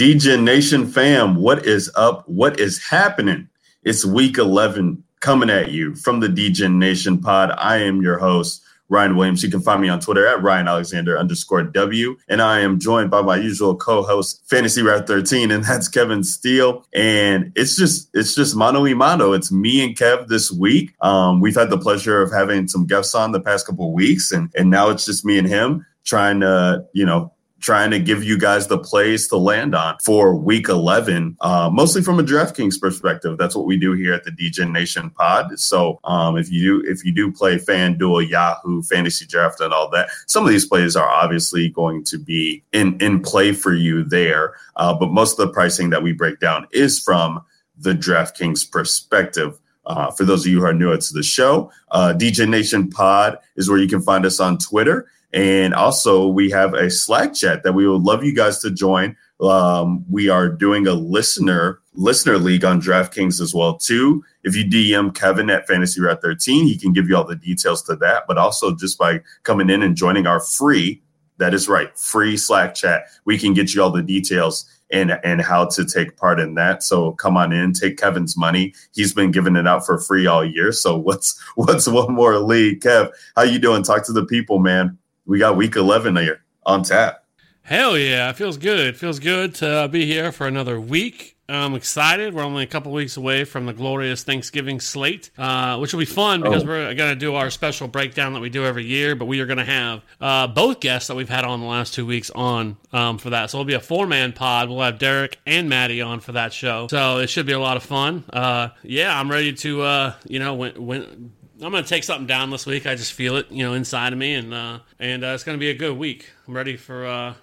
DegeNation fam, what is up? What is happening? It's week 11 coming at you from the DegeNation pod. I am your host, Ryan Williams. You can find me on Twitter at Ryan Alexander underscore W. And I am joined by my usual co-host, Fantasy Wrath 13, and that's Kevin Steele. And it's just it's just mano y mano. It's me and Kev this week. Um, we've had the pleasure of having some guests on the past couple of weeks, and and now it's just me and him trying to, you know, trying to give you guys the plays to land on for week 11, uh, mostly from a DraftKings perspective. That's what we do here at the DegeNation pod. So um, if you do, if you do play FanDuel, Yahoo, Fantasy Draft, and all that, some of these plays are obviously going to be in, in play for you there. Uh, but most of the pricing that we break down is from the DraftKings perspective. Uh, for those of you who are newer to the show, uh, DegeNation Pod is where you can find us on Twitter. And also, we have a Slack chat that we would love you guys to join. Um, we are doing a listener listener league on DraftKings as well too. If you DM Kevin at Fantasy Wrath 13, he can give you all the details to that. But also, just by coming in and joining our free, that is right, free Slack chat, we can get you all the details and and how to take part in that. So come on in, take Kevin's money. He's been giving it out for free all year. So what's what's one more league? Kev, how you doing? Talk to the people, man we got week 11 here on tap. Hell yeah, it feels good. It feels good to be here for another week. I'm excited. We're only a couple weeks away from the glorious Thanksgiving slate, uh, which will be fun because oh. we're going to do our special breakdown that we do every year. But we are going to have uh, both guests that we've had on the last two weeks on um, for that. So it'll be a four man pod. We'll have Derek and Maddie on for that show. So it should be a lot of fun. Uh, yeah, I'm ready to, uh, you know, when, when I'm gonna take something down this week. I just feel it, you know, inside of me, and uh, and uh, it's gonna be a good week. I'm ready for uh,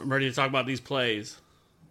I'm ready to talk about these plays.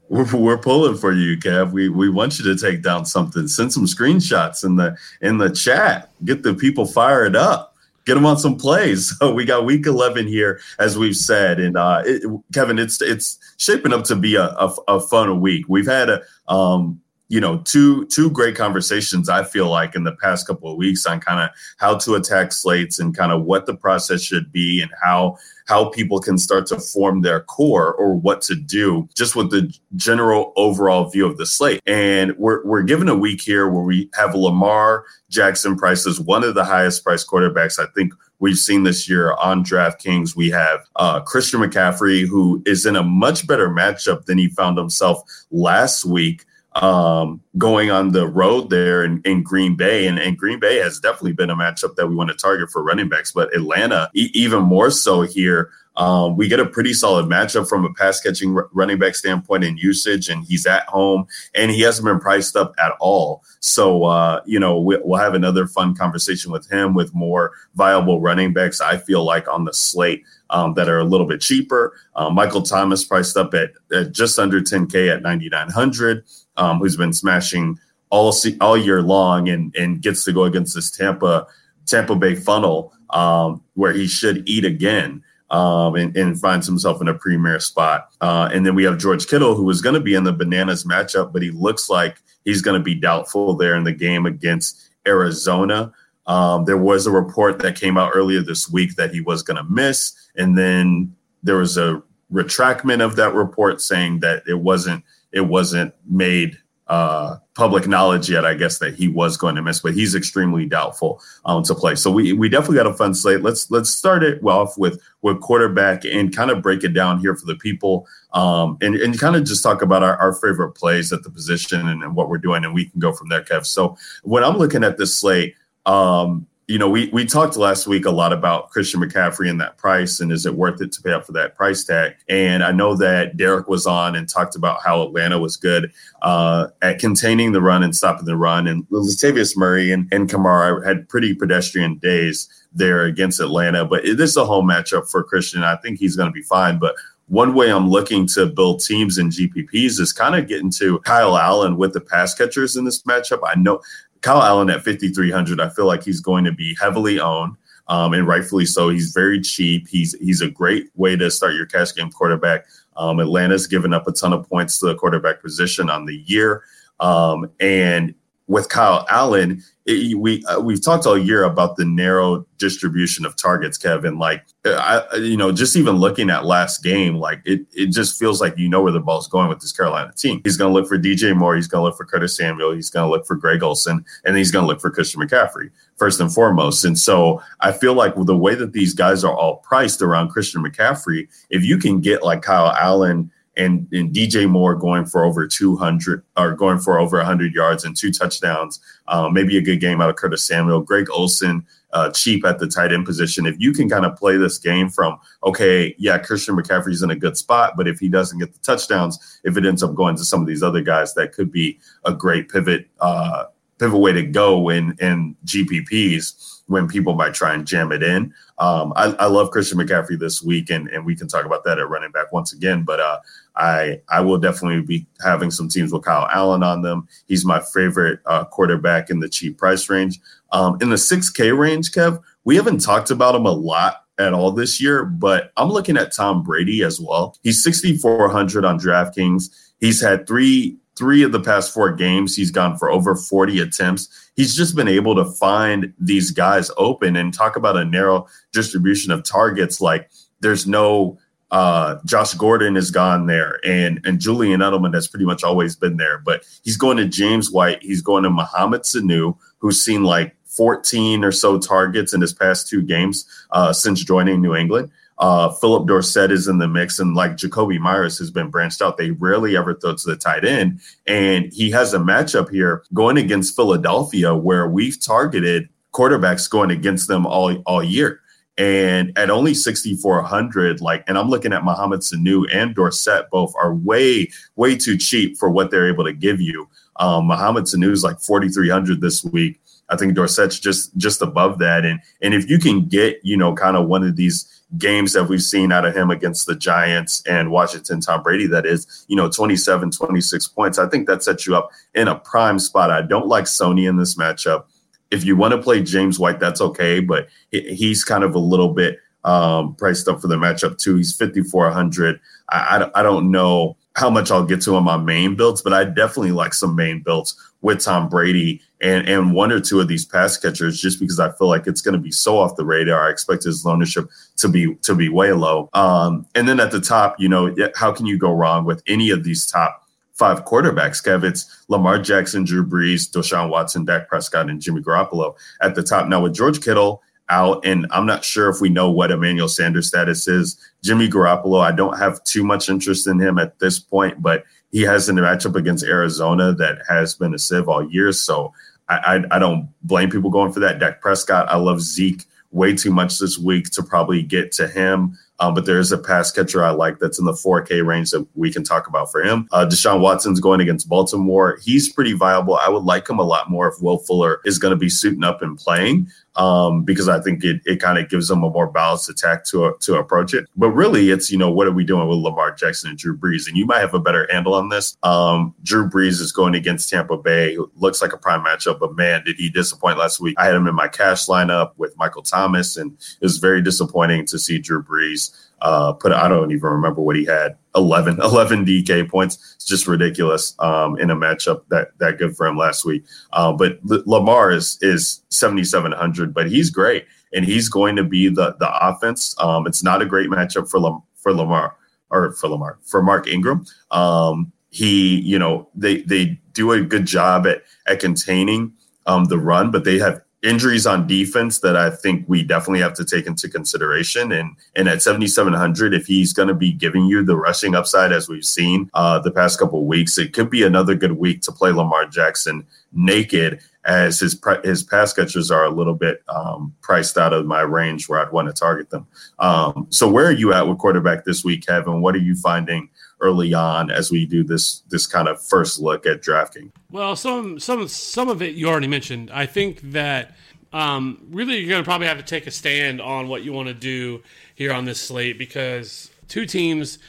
We're, we're pulling for you, Kev. We we want you to take down something. Send some screenshots in the in the chat. Get the people fired up. Get them on some plays. So we got week 11 here, as we've said, and uh, it, Kevin, it's it's shaping up to be a, a, a fun week. We've had a um, you know two two great conversations i feel like in the past couple of weeks on kind of how to attack slates and kind of what the process should be and how how people can start to form their core or what to do just with the general overall view of the slate and we're, we're given a week here where we have lamar jackson prices one of the highest priced quarterbacks i think we've seen this year on DraftKings. We have uh, Christian McCaffrey, who is in a much better matchup than he found himself last week um, going on the road there in, in Green Bay. And, and, Green Bay has definitely been a matchup that we want to target for running backs, but Atlanta, e- even more so here. Um, we get a pretty solid matchup from a pass catching r- running back standpoint in usage, and he's at home and he hasn't been priced up at all. So, uh, you know, we, will have another fun conversation with him with more viable running backs, I feel like, on the slate. Um, that are a little bit cheaper. Uh, Michael Thomas priced up at, at just under 10K at 9,900 um, who's been smashing all all year long and and gets to go against this Tampa Tampa Bay funnel um, where he should eat again. Um, and, and, finds himself in a premier spot. Uh, and then we have George Kittle, who was going to be in the Bananas matchup, but he looks like he's going to be doubtful there in the game against Arizona. Um, there was a report that came out earlier this week that he was going to miss, and then there was a retractment of that report saying that it wasn't it wasn't made uh, public knowledge yet, I guess, that he was going to miss, but he's extremely doubtful um, to play. So we we definitely got a fun slate. Let's let's start it off with with quarterback and kind of break it down here for the people um, and and kind of just talk about our, our favorite plays at the position and, and what we're doing, and we can go from there, Kev. So when I'm looking at this slate, um, you know, we we talked last week a lot about Christian McCaffrey and that price, and is it worth it to pay up for that price tag? And I know that Derek was on and talked about how Atlanta was good uh, at containing the run and stopping the run, and Latavius Murray and, and Kamara had pretty pedestrian days there against Atlanta. But it is a home matchup for Christian. I think he's going to be fine. But one way I'm looking to build teams in GPPs is kind of getting to Kyle Allen with the pass catchers in this matchup. I know Kyle Allen at 5,300, I feel like he's going to be heavily owned. Um, and rightfully so. He's very cheap. He's he's a great way to start your cash game quarterback. Um, Atlanta's given up a ton of points to the quarterback position on the year, um, and with Kyle Allen, it, we uh, we've talked all year about the narrow distribution of targets, Kevin. Like, I you know, just even looking at last game, like it it just feels like you know where the ball's going with this Carolina team. He's going to look for DJ Moore. He's going to look for Curtis Samuel. He's going to look for Greg Olsen, and he's going to look for Christian McCaffrey first and foremost. And so I feel like the way that these guys are all priced around Christian McCaffrey, if you can get like Kyle Allen and, and DJ Moore going for over 200 or going for over 100 yards and two touchdowns. Um, maybe a good game out of Curtis Samuel. Greg Olsen, uh, cheap at the tight end position. If you can kind of play this game from, okay, yeah, Christian McCaffrey's in a good spot, but if he doesn't get the touchdowns, if it ends up going to some of these other guys, that could be a great pivot. Uh, pivot way to go in in GPPs when people might try and jam it in. Um, I, I, love Christian McCaffrey this week, and, and we can talk about that at running back once again. But uh, I I will definitely be having some teams with Kyle Allen on them. He's my favorite uh, quarterback in the cheap price range. Um, in the 6K range, Kev, we haven't talked about him a lot at all this year, but I'm looking at Tom Brady as well. He's 6,400 on DraftKings. He's had three three of the past four games, he's gone for over 40 attempts. He's just been able to find these guys open and talk about a narrow distribution of targets. Like there's no uh, Josh Gordon is gone there, and and Julian Edelman has pretty much always been there. But he's going to James White. He's going to Mohamed Sanu, who's seen like 14 or so targets in his past two games uh, since joining New England. Uh, Phillip Dorsett is in the mix, and like Jakobi Myers has been branched out. They rarely ever throw to the tight end, and he has a matchup here going against Philadelphia, where we've targeted quarterbacks going against them all all year. And at only 6,400, like, and I'm looking at Mohamed Sanu and Dorsett, both are way, way too cheap for what they're able to give you. Um, Mohamed Sanu is like 4,300 this week. I think Dorsett's just just above that. And and if you can get, you know, kind of one of these games that we've seen out of him against the Giants and Washington, Tom Brady, that is, you know, 27, 26 points, I think that sets you up in a prime spot. I don't like Sony in this matchup if you want to play James White, that's okay, but he's kind of a little bit um, priced up for the matchup too. He's 5,400. I, I, I don't know how much I'll get to on my main builds, but I definitely like some main builds with Tom Brady and and one or two of these pass catchers just because I feel like it's going to be so off the radar. I expect his ownership to be to be way low. Um, and then at the top, you know, how can you go wrong with any of these top five quarterbacks, Kev? It's Lamar Jackson, Drew Brees, Deshaun Watson, Dak Prescott, and Jimmy Garoppolo at the top. Now with George Kittle out, and I'm not sure if we know what Emmanuel Sanders' status is. Jimmy Garoppolo, I don't have too much interest in him at this point, but he has a matchup against Arizona that has been a sieve all year. So I, I, I don't blame people going for that. Dak Prescott, I love Zeke way too much this week to probably get to him. Um, but there is a pass catcher I like that's in the 4K range that we can talk about for him. Uh, Deshaun Watson's going against Baltimore. He's pretty viable. I would like him a lot more if Will Fuller is going to be suiting up and playing um, because I think it, it kind of gives them a more balanced attack to to approach it. But really, it's you know what are we doing with Lamar Jackson and Drew Brees? And you might have a better handle on this. Um, Drew Brees is going against Tampa Bay. Looks like a prime matchup, but man, did he disappoint last week? I had him in my cash lineup with Michael Thomas, and it was very disappointing to see Drew Brees uh, put I don't even remember what he had 11, 11 DK points. It's just ridiculous um, in a matchup that that good for him last week. Uh, but L- Lamar is is 7700, but he's great and he's going to be the the offense. Um, it's not a great matchup for Lam- for Lamar or for Lamar for Mark Ingram. Um, he you know they they do a good job at at containing um, the run, but they have injuries on defense that I think we definitely have to take into consideration. And and at 7,700, if he's going to be giving you the rushing upside as we've seen uh, the past couple weeks, it could be another good week to play Lamar Jackson naked. As his his pass catchers are a little bit um, priced out of my range where I'd want to target them. Um, so where are you at with quarterback this week, Kevin? What are you finding early on as we do this this kind of first look at drafting? Well, some some some of it you already mentioned. I think that um, really you're going to probably have to take a stand on what you want to do here on this slate because two teams.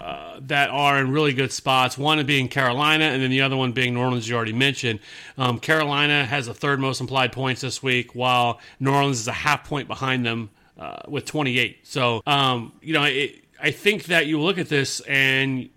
Uh, that are in really good spots. One being Carolina, and then the other one being New Orleans. You already mentioned. Um, Carolina has the third most implied points this week, while New Orleans is a half point behind them uh, with 28. So, um, you know, it, I think that you look at this and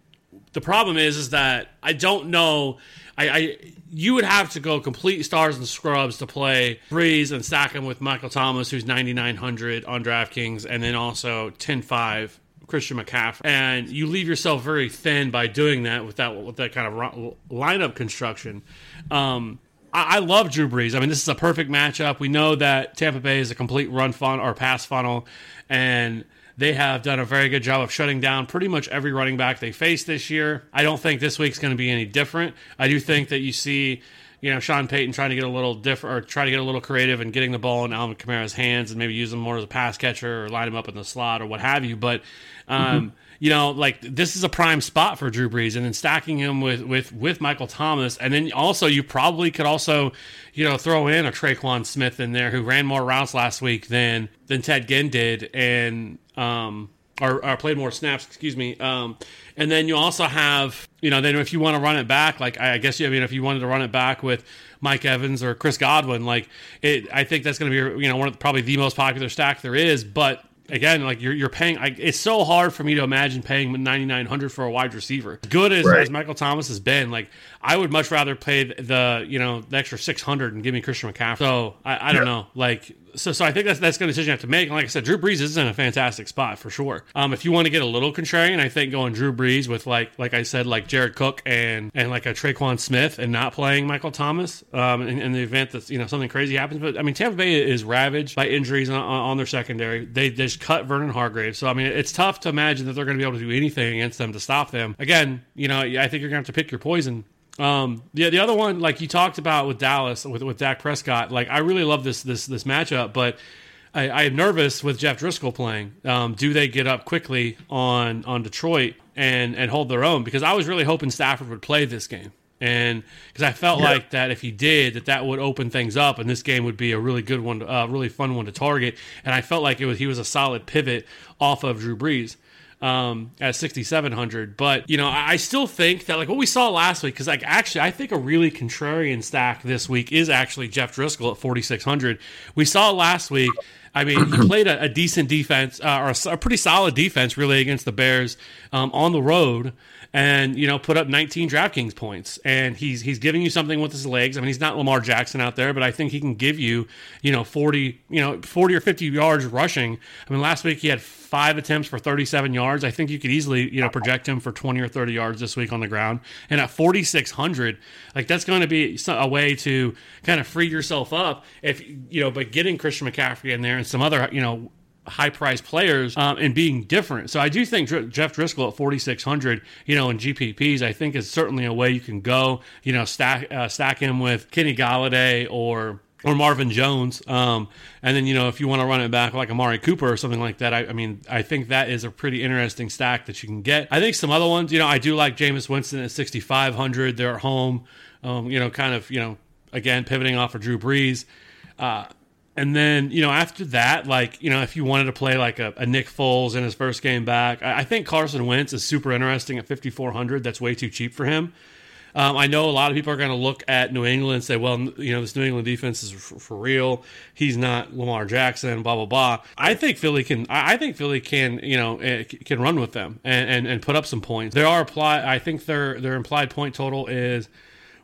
the problem is is that I don't know. I, I you would have to go complete stars and scrubs to play Brees and stack him with Michael Thomas, who's 9,900 on DraftKings, and then also 10-5 Christian McCaffrey, and you leave yourself very thin by doing that with that with that kind of lineup construction. Um, I, I love Drew Brees. I mean, this is a perfect matchup. We know that Tampa Bay is a complete run funnel or pass funnel, and they have done a very good job of shutting down pretty much every running back they face this year. I don't think this week's going to be any different. I do think that you see, you know, Sean Payton trying to get a little different or try to get a little creative and getting the ball in Alvin Kamara's hands and maybe use him more as a pass catcher or line him up in the slot or what have you. But, um, mm-hmm you know, like this is a prime spot for Drew Brees, and then stacking him with with with Michael Thomas, and then also you probably could also, you know, throw in a Tre'Quan Smith in there who ran more routes last week than than Ted Ginn did, and um, or, or played more snaps, excuse me. Um, and then you also have, you know, then if you want to run it back, like I guess you, I mean, if you wanted to run it back with Mike Evans or Chris Godwin, like it, I think that's going to be, you know, one of the, probably the most popular stack there is. But again, like you're you're paying. I, it's so hard for me to imagine paying ninety nine hundred for a wide receiver. Good as, right. as Michael Thomas has been, like I would much rather pay the you know the extra six hundred and give me Christian McCaffrey. So I, I don't know, like so so I think that's that's a decision you have to make. And like I said, Drew Brees is in a fantastic spot for sure. Um, if you want to get a little contrarian, I think going Drew Brees with like like I said, like Jared Cook and and like a Tre'Quan Smith and not playing Michael Thomas. Um, in, in, the event that you know something crazy happens, but I mean Tampa Bay is ravaged by injuries on, on their secondary. They just cut Vernon Hargrave, so I mean it's tough to imagine that they're going to be able to do anything against them to stop them. Again, you know I think you're going to have to pick your poison um, yeah, the other one, like you talked about with Dallas, with with Dak Prescott, like I really love this this this matchup, but I, I am nervous with Jeff Driskel playing. Um, do they get up quickly on on Detroit and and hold their own? Because I was really hoping Stafford would play this game, and because I felt yeah. like that if he did, that that would open things up, and this game would be a really good one, a uh, really fun one to target. And I felt like it was he was a solid pivot off of Drew Brees um, at 6,700. But, you know, I still think that, like, what we saw last week, because, like, actually, I think a really contrarian stack this week is actually Jeff Driskel at 4,600. We saw last week I mean, he played a, a decent defense uh, or a, a, pretty solid defense really against the Bears um, on the road and you know put up 19 DraftKings points. And he's he's giving you something with his legs. I mean, he's not Lamar Jackson out there, but I think he can give you you know 40 you know 40 or 50 yards rushing. I mean, last week he had five attempts for 37 yards. I think you could easily you know project him for 20 or 30 yards this week on the ground. And at 4600, like that's going to be a way to kind of free yourself up if you know, but getting Christian McCaffrey in there and some other you know high priced players um, and being different. So I do think Dr- Jeff Driskel at 4,600, you know, in GPPs, I think is certainly a way you can go, you know, stack, uh, stack him with Kenny Golladay or, or Marvin Jones. Um, and then, you know, if you want to run it back like Amari Cooper or something like that, I, I, mean, I think that is a pretty interesting stack that you can get. I think some other ones, you know, I do like Jameis Winston at 6,500. They're at home, um, you know, kind of, you know, again, pivoting off of Drew Brees. Uh, and then, you know, after that, like, you know, if you wanted to play like a, a Nick Foles in his first game back, I, I, think Carson Wentz is super interesting at 5,400. That's way too cheap for him. Um, I know a lot of people are going to look at New England and say, well, you know, this New England defense is for, for, real. He's not Lamar Jackson, blah, blah, blah. I think Philly can, I think Philly can, you know, eh, can run with them and, and, and put up some points. There are apply, I think their, their implied point total is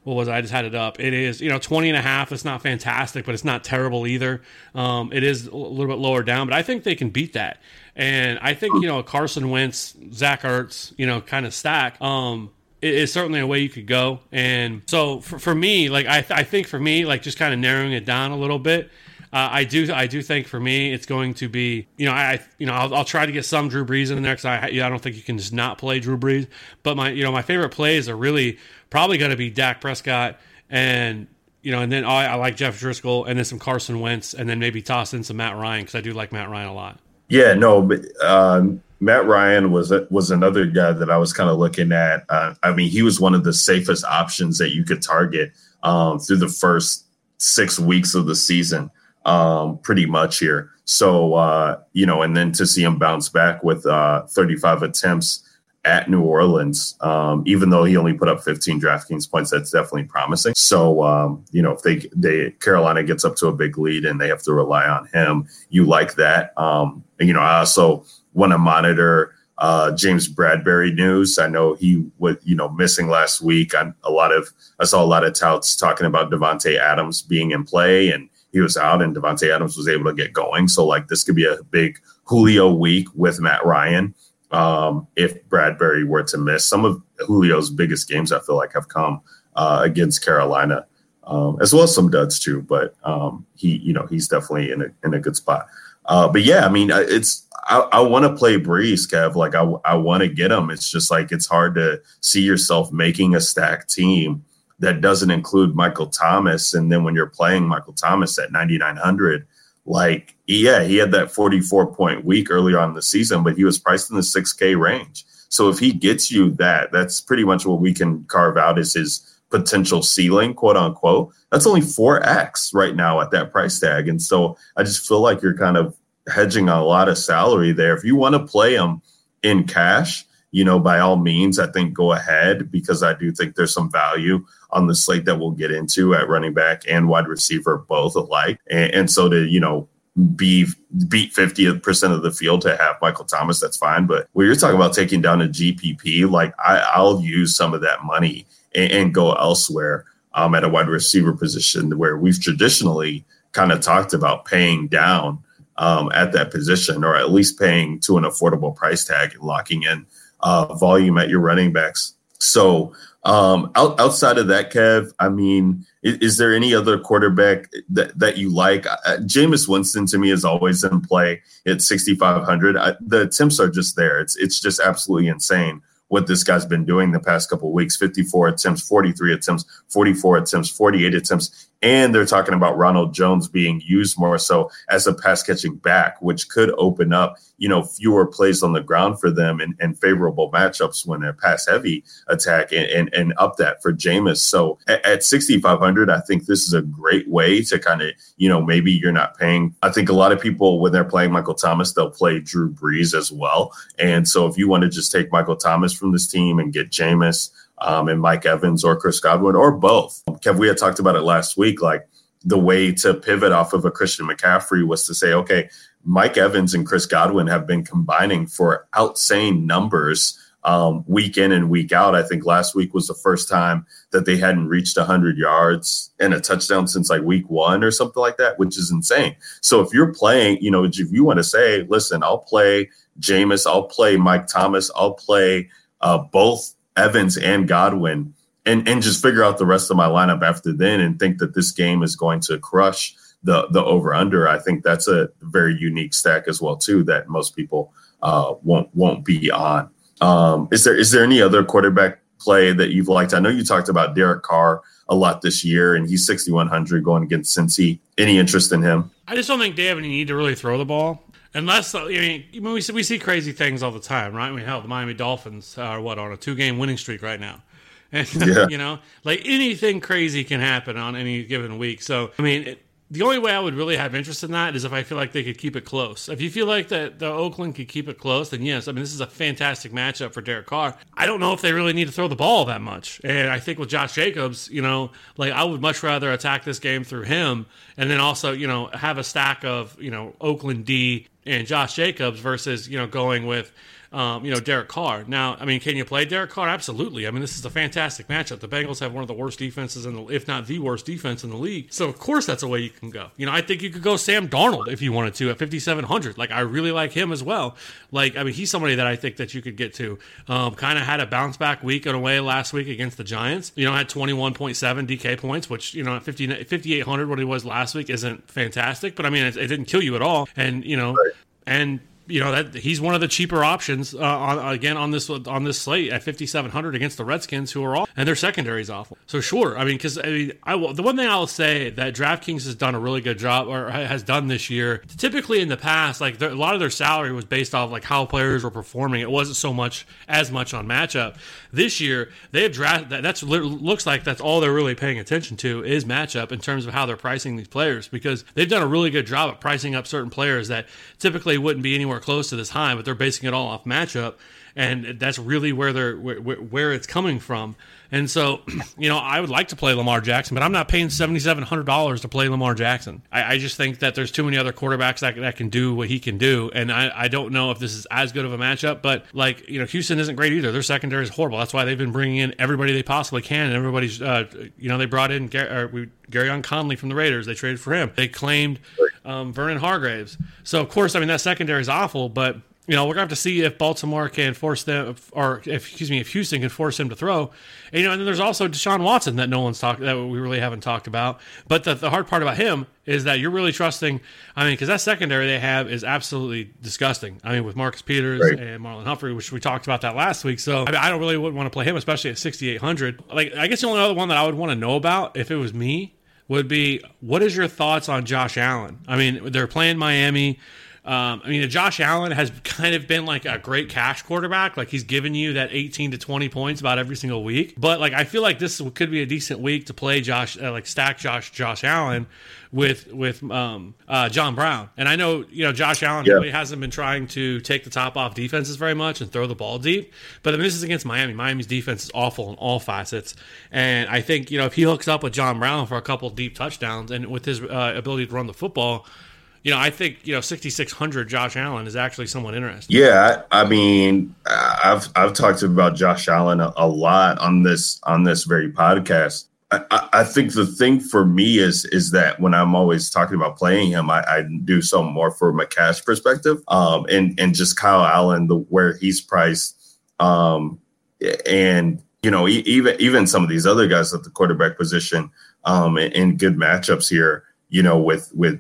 what was it? I just had it up. It is, you know, 20 and a half. It's not fantastic, but it's not terrible either. Um, it is a little bit lower down, but I think they can beat that. And I think, you know, Carson Wentz, Zach Ertz, you know, kind of stack. Um, it is certainly a way you could go. And so for, for me, like, I, th- I think for me, like, just kind of narrowing it down a little bit, uh, I do, I do think for me, it's going to be, you know, I, you know, I'll, I'll try to get some Drew Brees in there because I, I don't think you can just not play Drew Brees. But my, you know, my favorite plays are really probably going to be Dak Prescott and you know, and then I, I, like Jeff Driskel and then some Carson Wentz and then maybe toss in some Matt Ryan because I do like Matt Ryan a lot. Yeah, no, but um, Matt Ryan was was another guy that I was kind of looking at. Uh, I mean, he was one of the safest options that you could target um, through the first six weeks of the season, um, pretty much here. So uh, you know, and then to see him bounce back with uh, 35 attempts at New Orleans, um, even though he only put up 15 DraftKings points, that's definitely promising. So, um, you know, if they, they Carolina gets up to a big lead and they have to rely on him, you like that. Um, and, you know, I also want to monitor uh, James Bradberry news. I know he was, you know, missing last week. I, a lot of I saw a lot of touts talking about Davante Adams being in play, and he was out, and Davante Adams was able to get going. So, like, this could be a big Julio week with Matt Ryan um, if Bradberry were to miss. Some of Julio's biggest games, I feel like, have come uh, against Carolina, um, as well as some duds too. But um, he, you know, he's definitely in a in a good spot. Uh, but yeah, I mean, it's I, I want to play Brees, Kev. Like I I want to get him. It's just like it's hard to see yourself making a stacked team that doesn't include Michael Thomas, and then when you're playing Michael Thomas at 9900 like yeah, he had that 44 point week earlier on the season, but he was priced in the 6K range. So if he gets you that, that's pretty much what we can carve out as his potential ceiling, quote unquote. That's only 4X right now at that price tag. And so I just feel like you're kind of hedging a lot of salary there. If you want to play him in cash, you know, by all means, I think go ahead because I do think there's some value on the slate that we'll get into at running back and wide receiver both alike. And, and so to, you know, be beat 50% of the field to have Michael Thomas, that's fine. But when you're talking about taking down a GPP, like I, will use some of that money and, and go elsewhere um, at a wide receiver position where we've traditionally kind of talked about paying down um, at that position or at least paying to an affordable price tag and locking in uh, volume at your running backs. So um, out, outside of that, Kev, I mean, is, is, there any other quarterback that, that you like? Uh, Jameis Winston to me is always in play at 6,500. the attempts are just there. It's it's just absolutely insane what this guy's been doing the past couple weeks 54 attempts 43 attempts 44 attempts 48 attempts and they're talking about Ronald Jones being used more so as a pass catching back, which could open up, you know, fewer plays on the ground for them and, and favorable matchups when they're pass heavy attack and, and, and, up that for Jameis. So at, at 6,500, I think this is a great way to kind of, you know, maybe you're not paying. I think a lot of people, when they're playing Michael Thomas, they'll play Drew Brees as well. And so if you want to just take Michael Thomas from this team and get Jameis, um, and Mike Evans or Chris Godwin or both. Kev, we had talked about it last week. Like the way to pivot off of a Christian McCaffrey was to say, okay, Mike Evans and Chris Godwin have been combining for outsane numbers um, week in and week out. I think last week was the first time that they hadn't reached 100 yards and a touchdown since like week one or something like that, which is insane. So if you're playing, you know, if you want to say, listen, I'll play Jameis, I'll play Mike Thomas, I'll play uh, both Evans and Godwin. And, and just figure out the rest of my lineup after then and think that this game is going to crush the the over under. I think that's a very unique stack as well too that most people uh, won't won't be on. Um, is there is there any other quarterback play that you've liked? I know you talked about Derek Carr a lot this year, and he's 6,100 going against Cincy. Any interest in him? I just don't think they have any need to really throw the ball. Unless I mean, we see, we see crazy things all the time, right? I mean, hell, the Miami Dolphins are what on a two game winning streak right now, and yeah. you know, like anything crazy can happen on any given week. So, I mean, it, the only way I would really have interest in that is if I feel like they could keep it close. If you feel like that the Oakland could keep it close, then yes. I mean, this is a fantastic matchup for Derek Carr. I don't know if they really need to throw the ball that much. And I think with Josh Jacobs, you know, like I would much rather attack this game through him and then also, you know, have a stack of, you know, Oakland D and Josh Jacobs versus, you know, going with um, you know, Derek Carr. Now, I mean, can you play Derek Carr? Absolutely. I mean, this is a fantastic matchup. The Bengals have one of the worst defenses in the, if not the worst defense in the league. So, of course, that's a way you can go. You know, I think you could go Sam Darnold if you wanted to at 5,700. Like, I really like him as well. Like, I mean, he's somebody that I think that you could get to. Um, kind of had a bounce back week in a way last week against the Giants. You know, had 21.7 DK points, which, you know, at 5,800, what he was last week, isn't fantastic. But I mean, it, it didn't kill you at all. And, you know, right. and you know that he's one of the cheaper options uh, on, again on this on this slate at 5700 against the Redskins who are all and their secondary is awful. So sure, I mean cuz I mean I will, the one thing I'll say that DraftKings has done a really good job or has done this year. Typically in the past like a lot of their salary was based off like how players were performing. It wasn't so much as much on matchup. This year they have draft that that's looks like that's all they're really paying attention to is matchup in terms of how they're pricing these players because they've done a really good job at pricing up certain players that typically wouldn't be anywhere close to this high, but they're basing it all off matchup, and that's really where they're where, where it's coming from. And so, you know, I would like to play Lamar Jackson, but I'm not paying seventy seven hundred dollars to play Lamar Jackson. I, I, just think that there's too many other quarterbacks that, that can do what he can do, and I, I don't know if this is as good of a matchup. But like, you know, Houston isn't great either. Their secondary is horrible. That's why they've been bringing in everybody they possibly can, and everybody's, uh, you know, they brought in Gary, Gareon Conley from the Raiders. They traded for him. They claimed um, Vernon Hargreaves. So of course, I mean that secondary is awful, but you know, we're gonna have to see if Baltimore can force them, or if, excuse me, if Houston can force him to throw. And, you know, and then there's also Deshaun Watson that no one's talked that we really haven't talked about. But the, the hard part about him is that you're really trusting. I mean, because that secondary they have is absolutely disgusting. I mean, with Marcus Peters right. and Marlon Humphrey, which we talked about that last week. So I, mean, I don't really want to play him, especially at 6,800. Like, I guess the only other one that I would want to know about if it was me would be what is your thoughts on Josh Allen? I mean, they're playing Miami. Um, I mean, Josh Allen has kind of been like a great cash quarterback. Like he's given you that 18 to 20 points about every single week. But like I feel like this could be a decent week to play Josh, uh, like stack Josh Josh Allen with with um, uh, John Brown. And I know you know Josh Allen yeah. really hasn't been trying to take the top off defenses very much and throw the ball deep. But I mean, this is against Miami. Miami's defense is awful in all facets. And I think you know if he hooks up with John Brown for a couple deep touchdowns and with his uh, ability to run the football you know, I think you know 6600 Josh Allen is actually somewhat interesting. Yeah, I mean, I've I've talked about Josh Allen a, a lot on this on this very podcast. I, I, think the thing for me is is that when I'm always talking about playing him, I, I do so more from a cash perspective, um, and and just Kyle Allen, the where he's priced, um, and you know even even some of these other guys at the quarterback position, um, in, in good matchups here, you know with with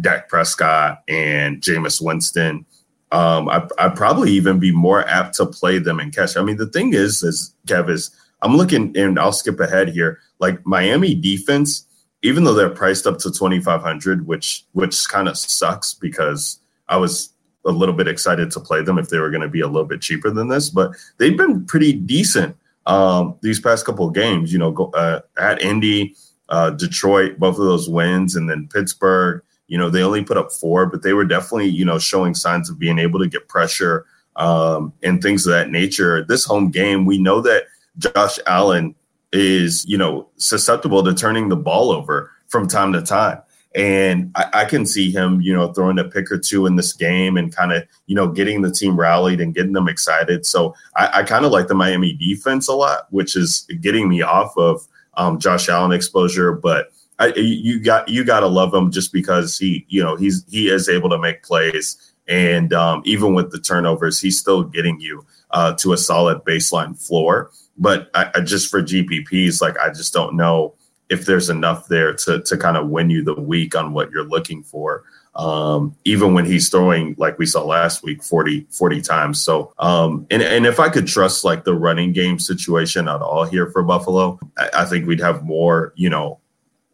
Dak Prescott and Jameis Winston. Um, I, I'd probably even be more apt to play them in cash. I mean, the thing is, is Kev is I'm looking, and I'll skip ahead here. Like Miami defense, even though they're priced up to 2,500, which which kind of sucks because I was a little bit excited to play them if they were going to be a little bit cheaper than this, but they've been pretty decent um, these past couple of games. You know, go, uh, at Indy, uh, Detroit, both of those wins, and then Pittsburgh. You know, they only put up four, but they were definitely, you know, showing signs of being able to get pressure um, and things of that nature. This home game, we know that Josh Allen is, you know, susceptible to turning the ball over from time to time. And I, I, can see him, you know, throwing a pick or two in this game and kind of, you know, getting the team rallied and getting them excited. So I, I kind of like the Miami defense a lot, which is getting me off of um, Josh Allen exposure. But I, you got you got to love him just because he, you know, he's he is able to make plays, and um, even with the turnovers, he's still getting you uh, to a solid baseline floor. But I, I just for GPPs, like I just don't know if there's enough there to to kind of win you the week on what you're looking for. Um, even when he's throwing like we saw last week 40 40 times so um, and, and if i could trust like the running game situation at all here for buffalo I, I think we'd have more you know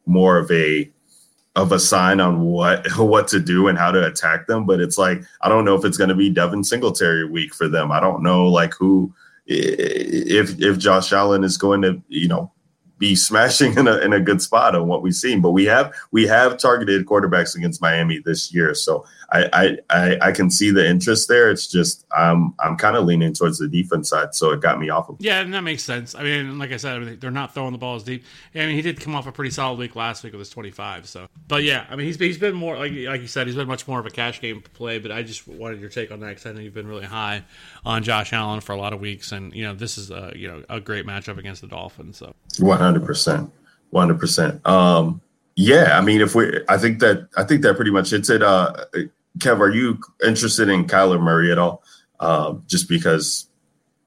more of a of a sign on what what to do and how to attack them but it's like i don't know if it's going to be devin singletary week for them i don't know like who if if josh allen is going to you know be smashing in a, in a good spot on what we've seen. But we have we have targeted quarterbacks against Miami this year, so I I I, can see the interest there. It's just I'm I'm kind of leaning towards the defense side, so it got me off of. Yeah, and that makes sense. I mean, like I said, they're not throwing the balls deep. I mean, he did come off a pretty solid week last week with his 25. So, but yeah, I mean, he's he's been more like like you said, he's been much more of a cash game play. But I just wanted your take on that because I know you've been really high on Josh Allen for a lot of weeks, and you know this is a you know a great matchup against the Dolphins. So 100 percent, 100 percent. Um, yeah, I mean, if we, I think that I think that pretty much hits it. Uh, Kev, are you interested in Kyler Murray at all? Uh, just because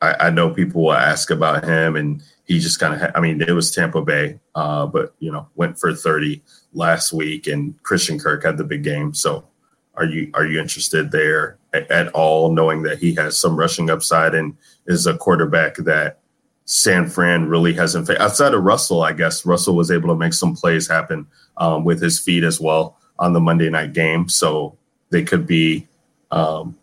I, I, know people will ask about him, and he just kind of, ha- I mean, it was Tampa Bay, uh, but you know, went for thirty last week, and Christian Kirk had the big game. So, are you are you interested there at, at all, knowing that he has some rushing upside and is a quarterback that San Fran really hasn't fa- outside of Russell? I guess Russell was able to make some plays happen um, with his feet as well on the Monday night game. So they could be, um,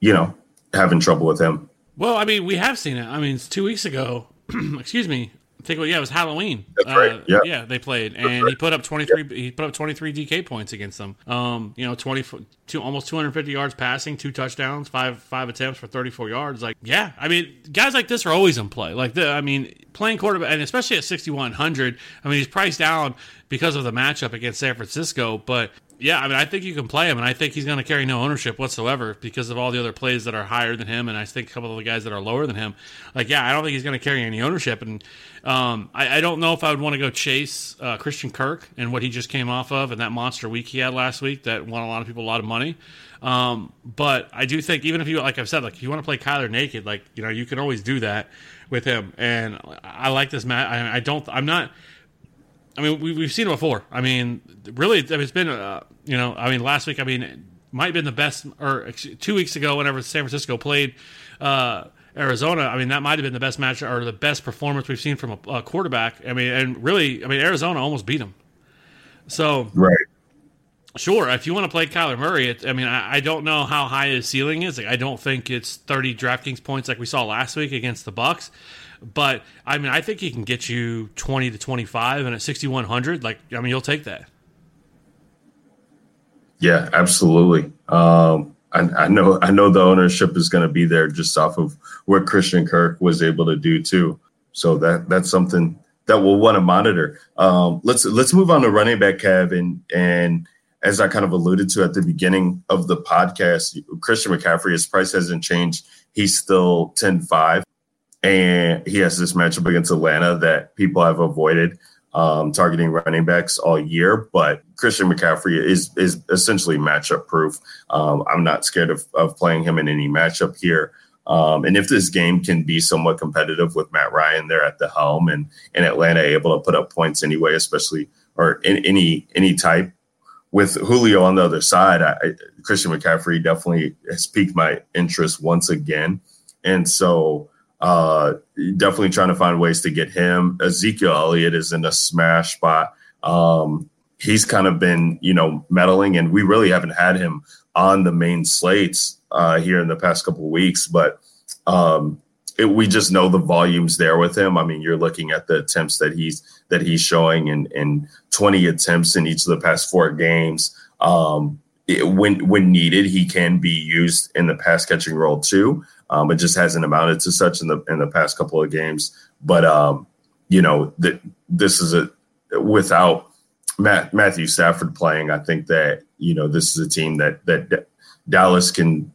you know, having trouble with him. Well, I mean, we have seen it. I mean, it's two weeks ago, excuse me. I think, yeah, it was Halloween. That's right. Uh, yeah. yeah, they played, and he put up twenty three. He put up twenty three DK points against them. Um, you know, twenty two, almost two hundred fifty yards passing, two touchdowns, five five attempts for thirty four yards. Like, yeah, I mean, guys like this are always in play. Like, the, I mean, playing quarterback, and especially at sixty one hundred. I mean, he's priced down because of the matchup against San Francisco, but yeah, I mean, I think you can play him, and I think he's going to carry no ownership whatsoever because of all the other plays that are higher than him, and I think a couple of the guys that are lower than him. Like, yeah, I don't think he's going to carry any ownership, and um, I, I, don't know if I would want to go chase uh, Christian Kirk and what he just came off of, and that monster week he had last week that won a lot of people a lot of money. Um, but I do think even if you, like I've said, like if you want to play Kyler naked, like you know, you can always do that with him, and I like this match. I, I don't, I'm not I mean, we, have seen it before. I mean, really, it's been, uh, you know, I mean, last week, I mean, might have been the best, or two weeks ago, whenever San Francisco played uh, Arizona, I mean, that might have been the best match or the best performance we've seen from a, a quarterback. I mean, and really, I mean, Arizona almost beat them. So, right. Sure, if you want to play Kyler Murray, it, I mean, I, I, don't know how high his ceiling is. Like, I don't think it's 30 DraftKings points like we saw last week against the Bucks. But I mean, I think he can get you 20 to 25, and at 6100, like I mean, you'll take that. Yeah, absolutely. Um, I, I, know I know the ownership is going to be there just off of what Christian Kirk was able to do too. So that that's something that we'll want to monitor. Um, let's let's move on to running back Kev and and as I kind of alluded to at the beginning of the podcast, Christian McCaffrey, his price hasn't changed. He's still 10-5 and he has this matchup against Atlanta that people have avoided um, targeting running backs all year. But Christian McCaffrey is is essentially matchup proof. Um, I'm not scared of, of playing him in any matchup here. Um, and if this game can be somewhat competitive with Matt Ryan there at the helm and, and Atlanta able to put up points anyway, especially or in any any type with Julio on the other side, I, Christian McCaffrey definitely has piqued my interest once again. And so uh, definitely trying to find ways to get him. Ezekiel Elliott is in a smash spot. Um, he's kind of been, you know, meddling, and we really haven't had him on the main slates uh, here in the past couple weeks. But um, it, we just know the volumes there with him. I mean, you're looking at the attempts that he's that he's showing, in, in 20 attempts in each of the past four games. Um, it, when when needed, he can be used in the pass catching role too. Um, it just hasn't amounted to such in the in the past couple of games. But um, you know, that this is a without Matt, Matthew Stafford playing, I think that you know this is a team that that Dallas can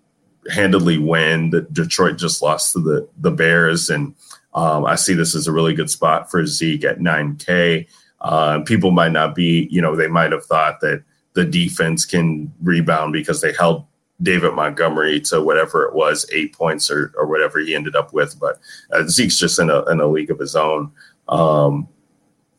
handily win. That Detroit just lost to the the Bears, and um, I see this as a really good spot for Zeke at 9K. Uh, people might not be, you know, they might have thought that the defense can rebound because they held David Montgomery to whatever it was, eight points or, or whatever he ended up with. But uh, Zeke's just in a, in a league of his own um,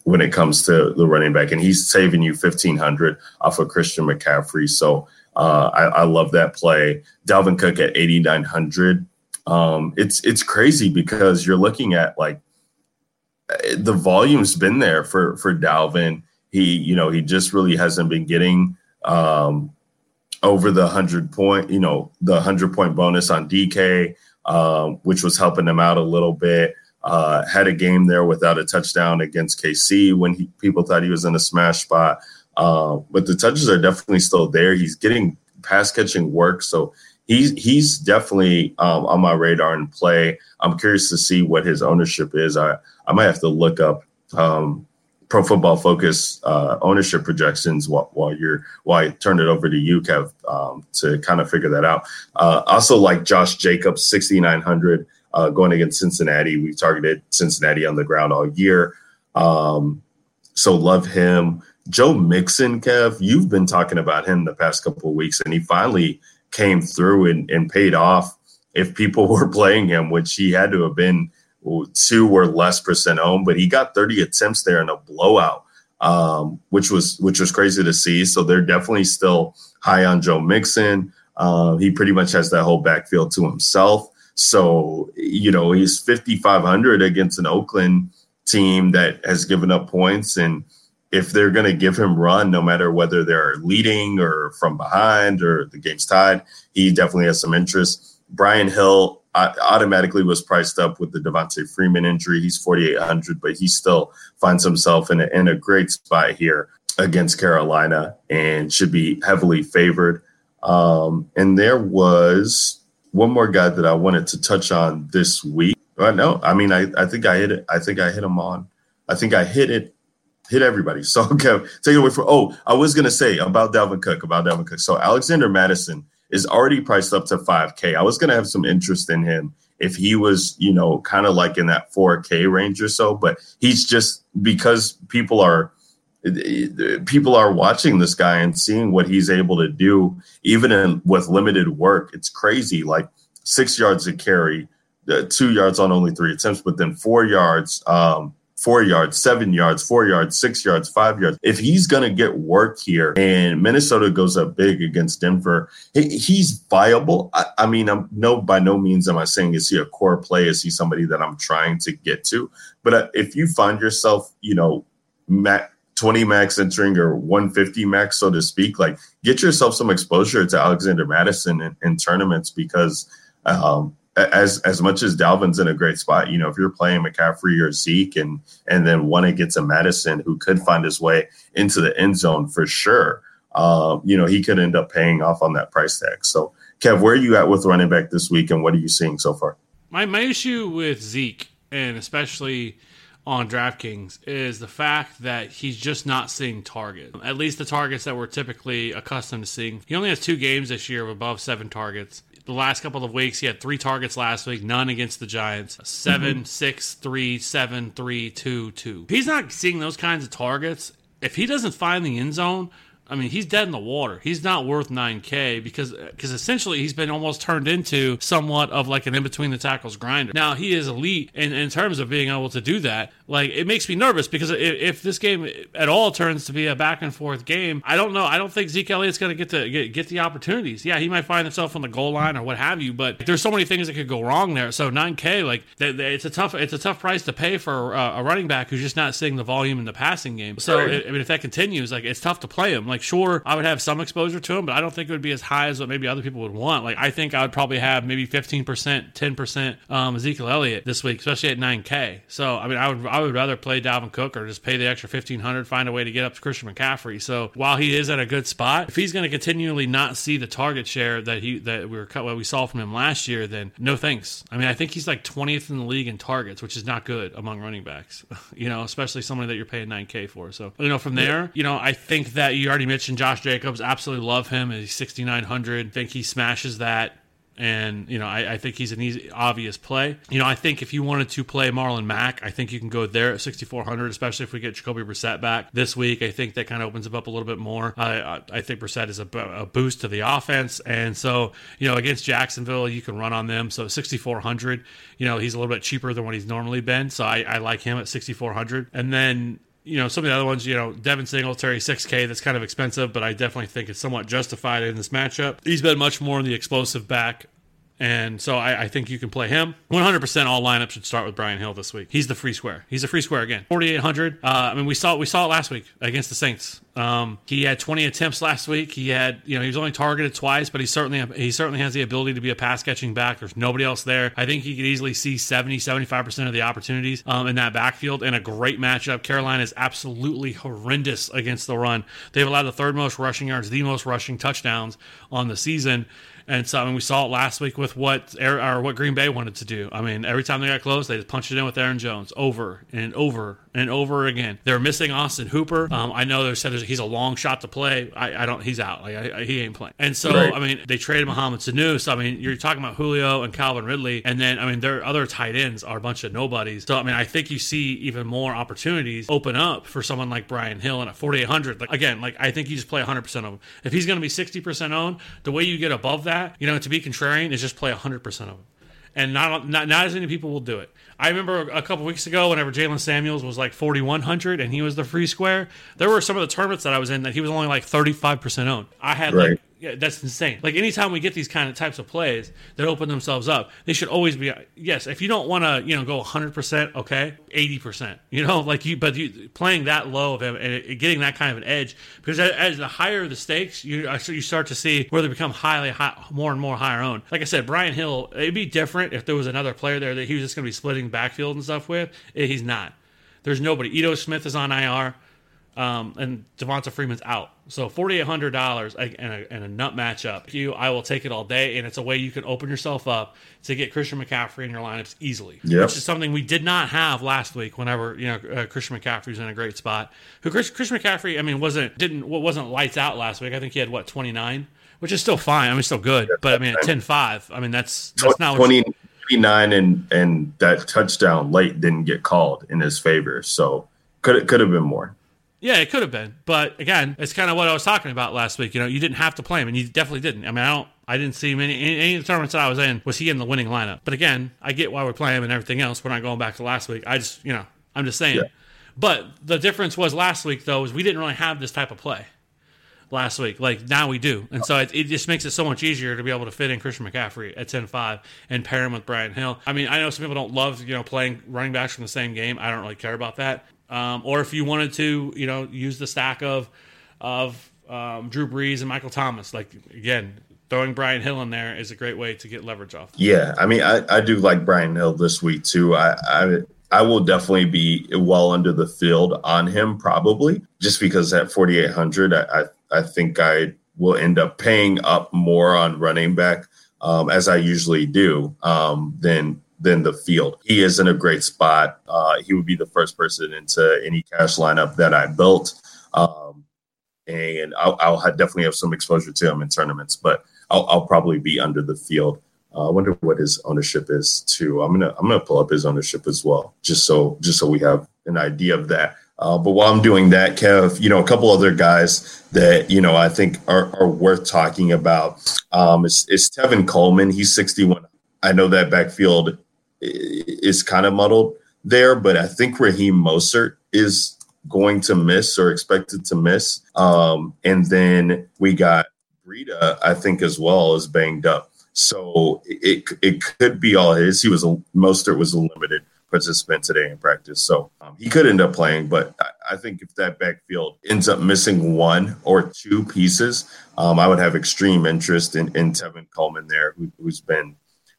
when it comes to the running back, and he's saving you 1500 off of Christian McCaffrey. So uh, I, I, love that play. Dalvin Cook at 8900. Um, it's it's crazy because you're looking at like the volume's been there for for Dalvin. He you know he just really hasn't been getting um, over the hundred point you know the hundred point bonus on DK, um, which was helping him out a little bit. Uh, had a game there without a touchdown against KC when he, people thought he was in a smash spot. Uh, but the touches are definitely still there. He's getting pass catching work, so he's he's definitely um, on my radar and play. I'm curious to see what his ownership is. I I might have to look up um, Pro Football Focus uh, ownership projections while, while, you're while I turn it over to you, Kev, um, to kind of figure that out. Uh, also, like Josh Jacobs, 6,900 uh, going against Cincinnati. We've targeted Cincinnati on the ground all year, um, so love him. Joe Mixon, Kev, you've been talking about him the past couple of weeks, and he finally came through and, and paid off if people were playing him, which he had to have been two or less percent owned, but he got 30 attempts there in a blowout, um, which was which was crazy to see. So they're definitely still high on Joe Mixon. Uh, he pretty much has that whole backfield to himself. So you know he's 5,500 against an Oakland team that has given up points and if they're going to give him run, no matter whether they're leading or from behind or the game's tied, he definitely has some interest. Brian Hill automatically was priced up with the Devonta Freeman injury. He's 4,800, but he still finds himself in a, in a great spot here against Carolina and should be heavily favored. Um, and there was one more guy that I wanted to touch on this week. I know. I mean, I, I think I hit it. I think I hit him on. I think I hit it hit everybody. So okay, take it away from. Oh, I was gonna say about Dalvin Cook. About Dalvin Cook. So Alexander Mattison is already priced up to 5K. I was gonna have some interest in him if he was, you know, kind of like in that 4K range or so. But he's just because people are people are watching this guy and seeing what he's able to do, even in, with limited work. It's crazy. Like six yards a carry, uh, two yards on only three attempts, but then four yards. Um, four yards, seven yards, four yards, six yards, five yards. If he's going to get work here and Minnesota goes up big against Denver, he's viable. I, I mean, I'm no, by no means am I saying is he a core play? Is he somebody that I'm trying to get to? But uh, if you find yourself, you know, 20 max entering or 150 max, so to speak, like get yourself some exposure to Alexander Mattison in, in tournaments because um, as as much as Dalvin's in a great spot, you know, if you're playing McCaffrey or Zeke and and then one gets a Mattison who could find his way into the end zone for sure, um, you know, he could end up paying off on that price tag. So, Kev, where are you at with running back this week, and what are you seeing so far? My my issue with Zeke, and especially on DraftKings, is the fact that he's just not seeing targets. At least the targets that we're typically accustomed to seeing. He only has two games this year of above seven targets the last couple of weeks. He had three targets last week, none against the Giants. Seven, mm-hmm. six, three, seven, three, two, two. he's not seeing those kinds of targets, if he doesn't find the end zone, I mean, he's dead in the water. He's not worth 9K because because essentially he's been almost turned into somewhat of like an in between the tackles grinder. Now he is elite in, in terms of being able to do that. Like it makes me nervous because if, if this game at all turns to be a back and forth game, I don't know. I don't think Zeke Elliott's going to get to get, get the opportunities. Yeah, he might find himself on the goal line or what have you, but there's so many things that could go wrong there. So 9K, like it's a tough it's a tough price to pay for uh, a running back who's just not seeing the volume in the passing game. So I mean, if that continues, like it's tough to play him. Like like, sure, I would have some exposure to him, but I don't think it would be as high as what maybe other people would want. Like, I think I would probably have maybe 15%, 10% um, Ezekiel Elliott this week, especially at 9K. So, I mean, I would I would rather play Dalvin Cook or just pay the extra 1500 find a way to get up to Christian McCaffrey. So, while he is at a good spot, if he's going to continually not see the target share that he that we were cut what we saw from him last year, then no thanks. I mean, I think he's like 20th in the league in targets, which is not good among running backs. you know, especially somebody that you're paying 9K for. So, you know, from there, you know, I think that you already mentioned Josh Jacobs. Absolutely love him. He's 6,900. Think he smashes that and you know I, I, think he's an easy obvious play. You know I think if you wanted to play Marlon Mack, I think you can go there at 6400, especially if we get Jacoby Brissett back this week. I think that kind of opens him up a little bit more. I I think Brissett is a, a, boost to the offense, and so you know against Jacksonville you can run on them. So 6400, you know he's a little bit cheaper than what he's normally been, so I, I like him at 6400. And then you know, some of the other ones, you know, Devin Singletary, 6K, that's kind of expensive, but I definitely think it's somewhat justified in this matchup. He's been much more in the explosive back. And so I, I, think you can play him. 100% all lineups should start with Brian Hill this week. He's the free square. He's a free square again. 4,800. Uh, I mean, we saw we saw it last week against the Saints. Um, he had 20 attempts last week. He had, you know, he was only targeted twice, but he certainly he certainly has the ability to be a pass catching back. There's nobody else there. I think he could easily see 70, 75% of the opportunities um, in that backfield and a great matchup. Carolina is absolutely horrendous against the run. They've allowed the third most rushing yards, the most rushing touchdowns on the season. And so I mean, we saw it last week with what or what Green Bay wanted to do. I mean, every time they got close, they just punched it in with Aaron Jones over and over and over again. They're missing Austin Hooper. Um, I know they said he's a long shot to play. I, I don't. He's out. Like I, I, he ain't playing. And so right. I mean, they traded Mohamed Sanu. So I mean, you're talking about Julio and Calvin Ridley, and then I mean, their other tight ends are a bunch of nobodies. So I mean, I think you see even more opportunities open up for someone like Brian Hill and at 4800. Like again, like I think you just play 100 percent of them. If he's going to be 60 percent owned, the way you get above that, you know, to be contrarian is just play 100% of them. And not, not not as many people will do it. I remember a couple weeks ago, whenever Jaylen Samuels was like 4,100 and he was the free square, there were some of the tournaments that I was in that he was only like 35% owned. I had right. like yeah, that's insane. Like anytime we get these kind of types of plays that open themselves up, they should always be yes. If you don't want to, you know, go 100 percent, okay, 80 percent, you know, like you, but you playing that low of him and getting that kind of an edge because as, the higher the stakes, you you start to see where they become highly high, more and more higher owned. Like I said, Brian Hill, it'd be different if there was another player there that he was just going to be splitting backfield and stuff with. He's not. There's nobody. Ito Smith is on IR um, and Devonta Freeman's out. So forty eight hundred dollars and a, and a nut matchup. You, I will take it all day, and it's a way you can open yourself up to get Christian McCaffrey in your lineups easily, yep. which is something we did not have last week. Whenever you know uh, Christian McCaffrey's in a great spot, who Chris, Christian McCaffrey, I mean, wasn't didn't wasn't lights out last week. I think he had what twenty nine, which is still fine. I mean, still good, but I mean, at 10-5, I mean that's that's not 20, 29 and and that touchdown late didn't get called in his favor, so could it could have been more. Yeah, it could have been, but again, it's kind of what I was talking about last week. You know, you didn't have to play him, and you definitely didn't. I mean, I don't, I didn't see many any, any tournaments that I was in was he in the winning lineup. But again, I get why we're playing him and everything else. We're not going back to last week. I just, you know, I'm just saying. Yeah. But the difference was last week though is we didn't really have this type of play last week. Like now we do, and so it, it, just makes it so much easier to be able to fit in Christian McCaffrey at 10-5 and pair him with Brian Hill. I mean, I know some people don't love you know playing running backs from the same game. I don't really care about that. Um, or if you wanted to, you know, use the stack of of um, Drew Brees and Michael Thomas. Like again, throwing Brian Hill in there is a great way to get leverage off. Yeah, I mean, I, I do like Brian Hill this week too. I, I I will definitely be well under the field on him probably just because at 4800 I, I, I think I will end up paying up more on running back um, as I usually do um, than than the field. He is in a great spot. Uh, he would be the first person into any cash lineup that I built. Um, and I'll, I'll have definitely have some exposure to him in tournaments, but I'll, I'll probably be under the field. Uh, I wonder what his ownership is too. I'm gonna I'm gonna pull up his ownership as well, just so just so we have an idea of that. Uh, but while I'm doing that, Kev, you know, a couple other guys that you know I think are, are worth talking about um, is, is Tevin Coleman. He's 61. I know that backfield is kind of muddled there, but I think Raheem Mostert is going to miss or expected to miss. Um, and then we got Breida, I think, as well is banged up. So it it could be all his. He was a Mostert was a limited participant today in practice. So um, he could end up playing, but I, I, think if that backfield ends up missing one or two pieces, um, I would have extreme interest in, in Tevin Coleman there, who, has been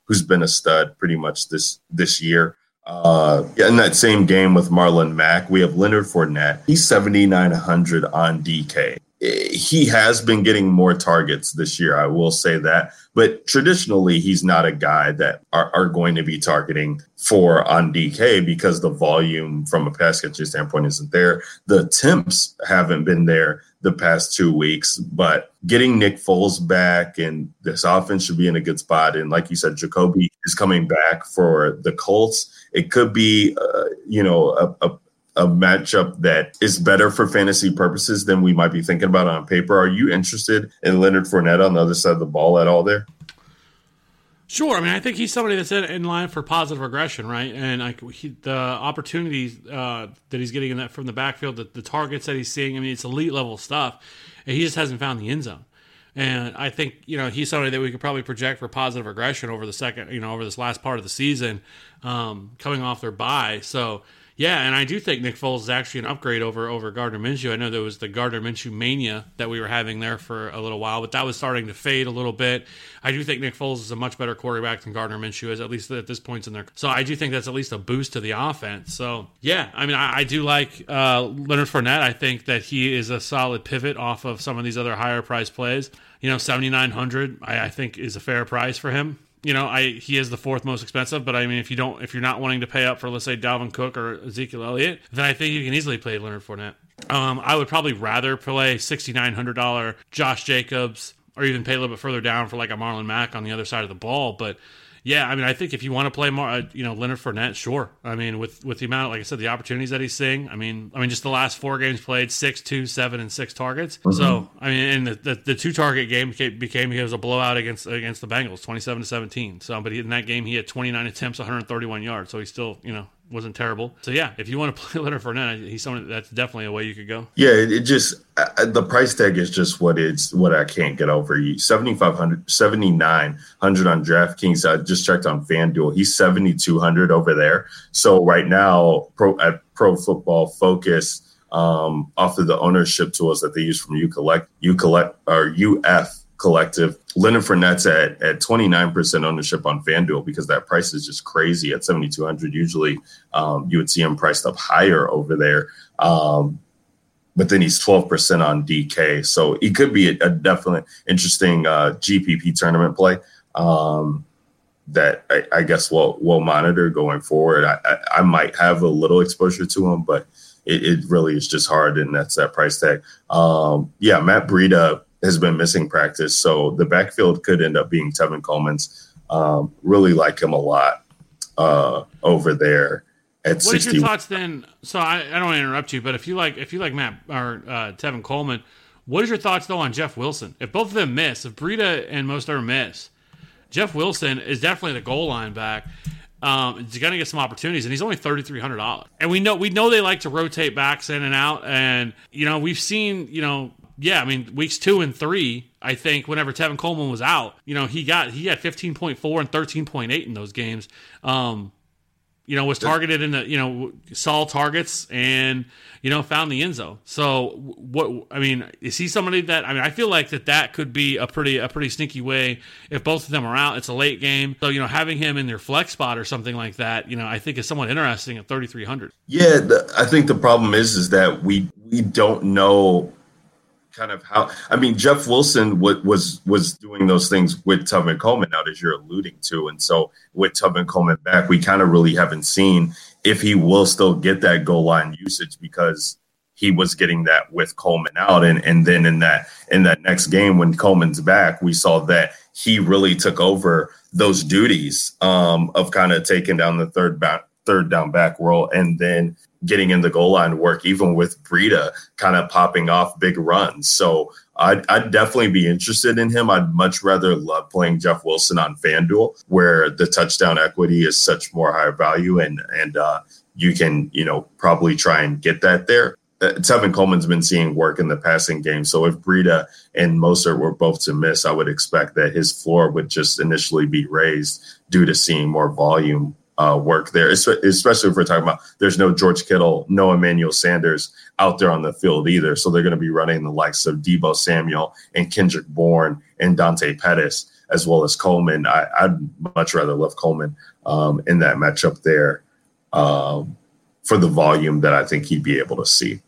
who's been a stud pretty much this this year. Uh, in that same game with Marlon Mack, we have Leonard Fournette. He's 7,900 on DK he has been getting more targets this year. I will say that. But traditionally, he's not a guy that are, are, going to be targeting for on DK because the volume from a pass catching standpoint isn't there. The attempts haven't been there the past two weeks, but getting Nick Foles back and this offense should be in a good spot. And like you said, Jacoby is coming back for the Colts. It could be, uh, you know, a, a a matchup that is better for fantasy purposes than we might be thinking about on paper. Are you interested in Leonard Fournette on the other side of the ball at all there? Sure. I mean, I think he's somebody that's in, in line for positive regression, right? And like he, the opportunities uh, that he's getting in that from the backfield, the, the targets that he's seeing. I mean, it's elite level stuff, and he just hasn't found the end zone. And I think you know he's somebody that we could probably project for positive regression over the second, you know, over this last part of the season, um, coming off their bye. So yeah, and I do think Nick Foles is actually an upgrade over over Gardner Minshew. I know there was the Gardner Minshew mania that we were having there for a little while, but that was starting to fade a little bit. I do think Nick Foles is a much better quarterback than Gardner Minshew is, at least at this point in their. So I do think that's at least a boost to the offense. So yeah, I mean, I, I do like uh, Leonard Fournette. I think that he is a solid pivot off of some of these other higher price plays. You know, seventy nine hundred, I, I think is a fair price for him you know, I he is the fourth most expensive, but I mean, if you don't, if you're not wanting to pay up for, let's say, Dalvin Cook or Ezekiel Elliott, then I think you can easily play Leonard Fournette. Um, I would probably rather play sixty nine hundred dollar Josh Jacobs, or even pay a little bit further down for like a Marlon Mack on the other side of the ball. But yeah, I mean, I think if you want to play more, uh, you know, Leonard Fournette, sure. I mean, with with the amount, like I said, the opportunities that he's seeing. I mean, I mean, just the last four games played, six, two, seven, and six targets. Mm-hmm. So I mean, and the, the, the two target game became, became he was a blowout against against the Bengals, twenty seven to seventeen. So, but he, in that game he had twenty nine attempts, one hundred thirty one yards. So he's still, you know, wasn't terrible. So yeah, if you want to play Leonard Fournette, he's someone that's definitely a way you could go. Yeah, it, just the price tag is just what it's what I can't get over. 7500 7900 on DraftKings. I just checked on FanDuel. He's 7200 over there. So right now pro at Pro Football Focus um, off of the ownership tools that they use from you collect you collect or UF collective. Leonard Fournette's at, at 29% ownership on FanDuel because that price is just crazy at 7,200. Usually um, you would see him priced up higher over there. Um, but then he's 12% on DK. So he could be a, a definite interesting uh, GPP tournament play um, that I, I, guess we'll, we'll monitor going forward. I, I, I, might have a little exposure to him, but it, it, really is just hard. And that's that price tag. Um, yeah, Matt Breida has been missing practice. So the backfield could end up being Tevin Coleman's. Um, really like him a lot uh, over there at what 60. your thoughts then? So I, I don't want to interrupt you, but if you like if you like Matt or uh, Tevin Coleman, what is your thoughts though on Jeff Wilson? If both of them miss, if Breida and Mostert miss, Jeff Wilson is definitely the goal line back. Um, he's going to get some opportunities, and he's only thirty three hundred dollars. And we know we know they like to rotate backs in and out, and you know we've seen you know yeah, I mean, weeks two and three, I think whenever Tevin Coleman was out, you know, he got he had 15.4 and 13.8 in those games. Um, you know, was targeted in the, you know, saw targets and, you know, found the end zone. So what, I mean, is he somebody that, I mean, I feel like that that could be a pretty, a pretty sneaky way if both of them are out. It's a late game. So, you know, having him in their flex spot or something like that, you know, I think is somewhat interesting at 3,300. Yeah. The, I think the problem is, is that we, we don't know kind of how I mean Jeff Wilson was was doing those things with Tevin Coleman out as you're alluding to, and so with Tevin Coleman back, we kind of really haven't seen if he will still get that goal line usage because he was getting that with Coleman out, and and then in that in that next game when Coleman's back, we saw that he really took over those duties um, of kind of taking down the third back third down back role, and then getting in the goal line work, even with Breida kind of popping off big runs. So I'd, I'd, definitely be interested in him. I'd much rather love playing Jeff Wilson on FanDuel, where the touchdown equity is such more high value, and and uh, you can you know probably try and get that there. Uh, Tevin Coleman's been seeing work in the passing game, so if Breida and Mostert were both to miss, I would expect that his floor would just initially be raised due to seeing more volume uh, work there, especially if we're talking about there's no George Kittle, no Emmanuel Sanders out there on the field either. So they're going to be running the likes of Deebo Samuel and Kendrick Bourne and Dante Pettis, as well as Coleman. I, would much rather love Coleman um, in that matchup there um, for the volume that I think he'd be able to see.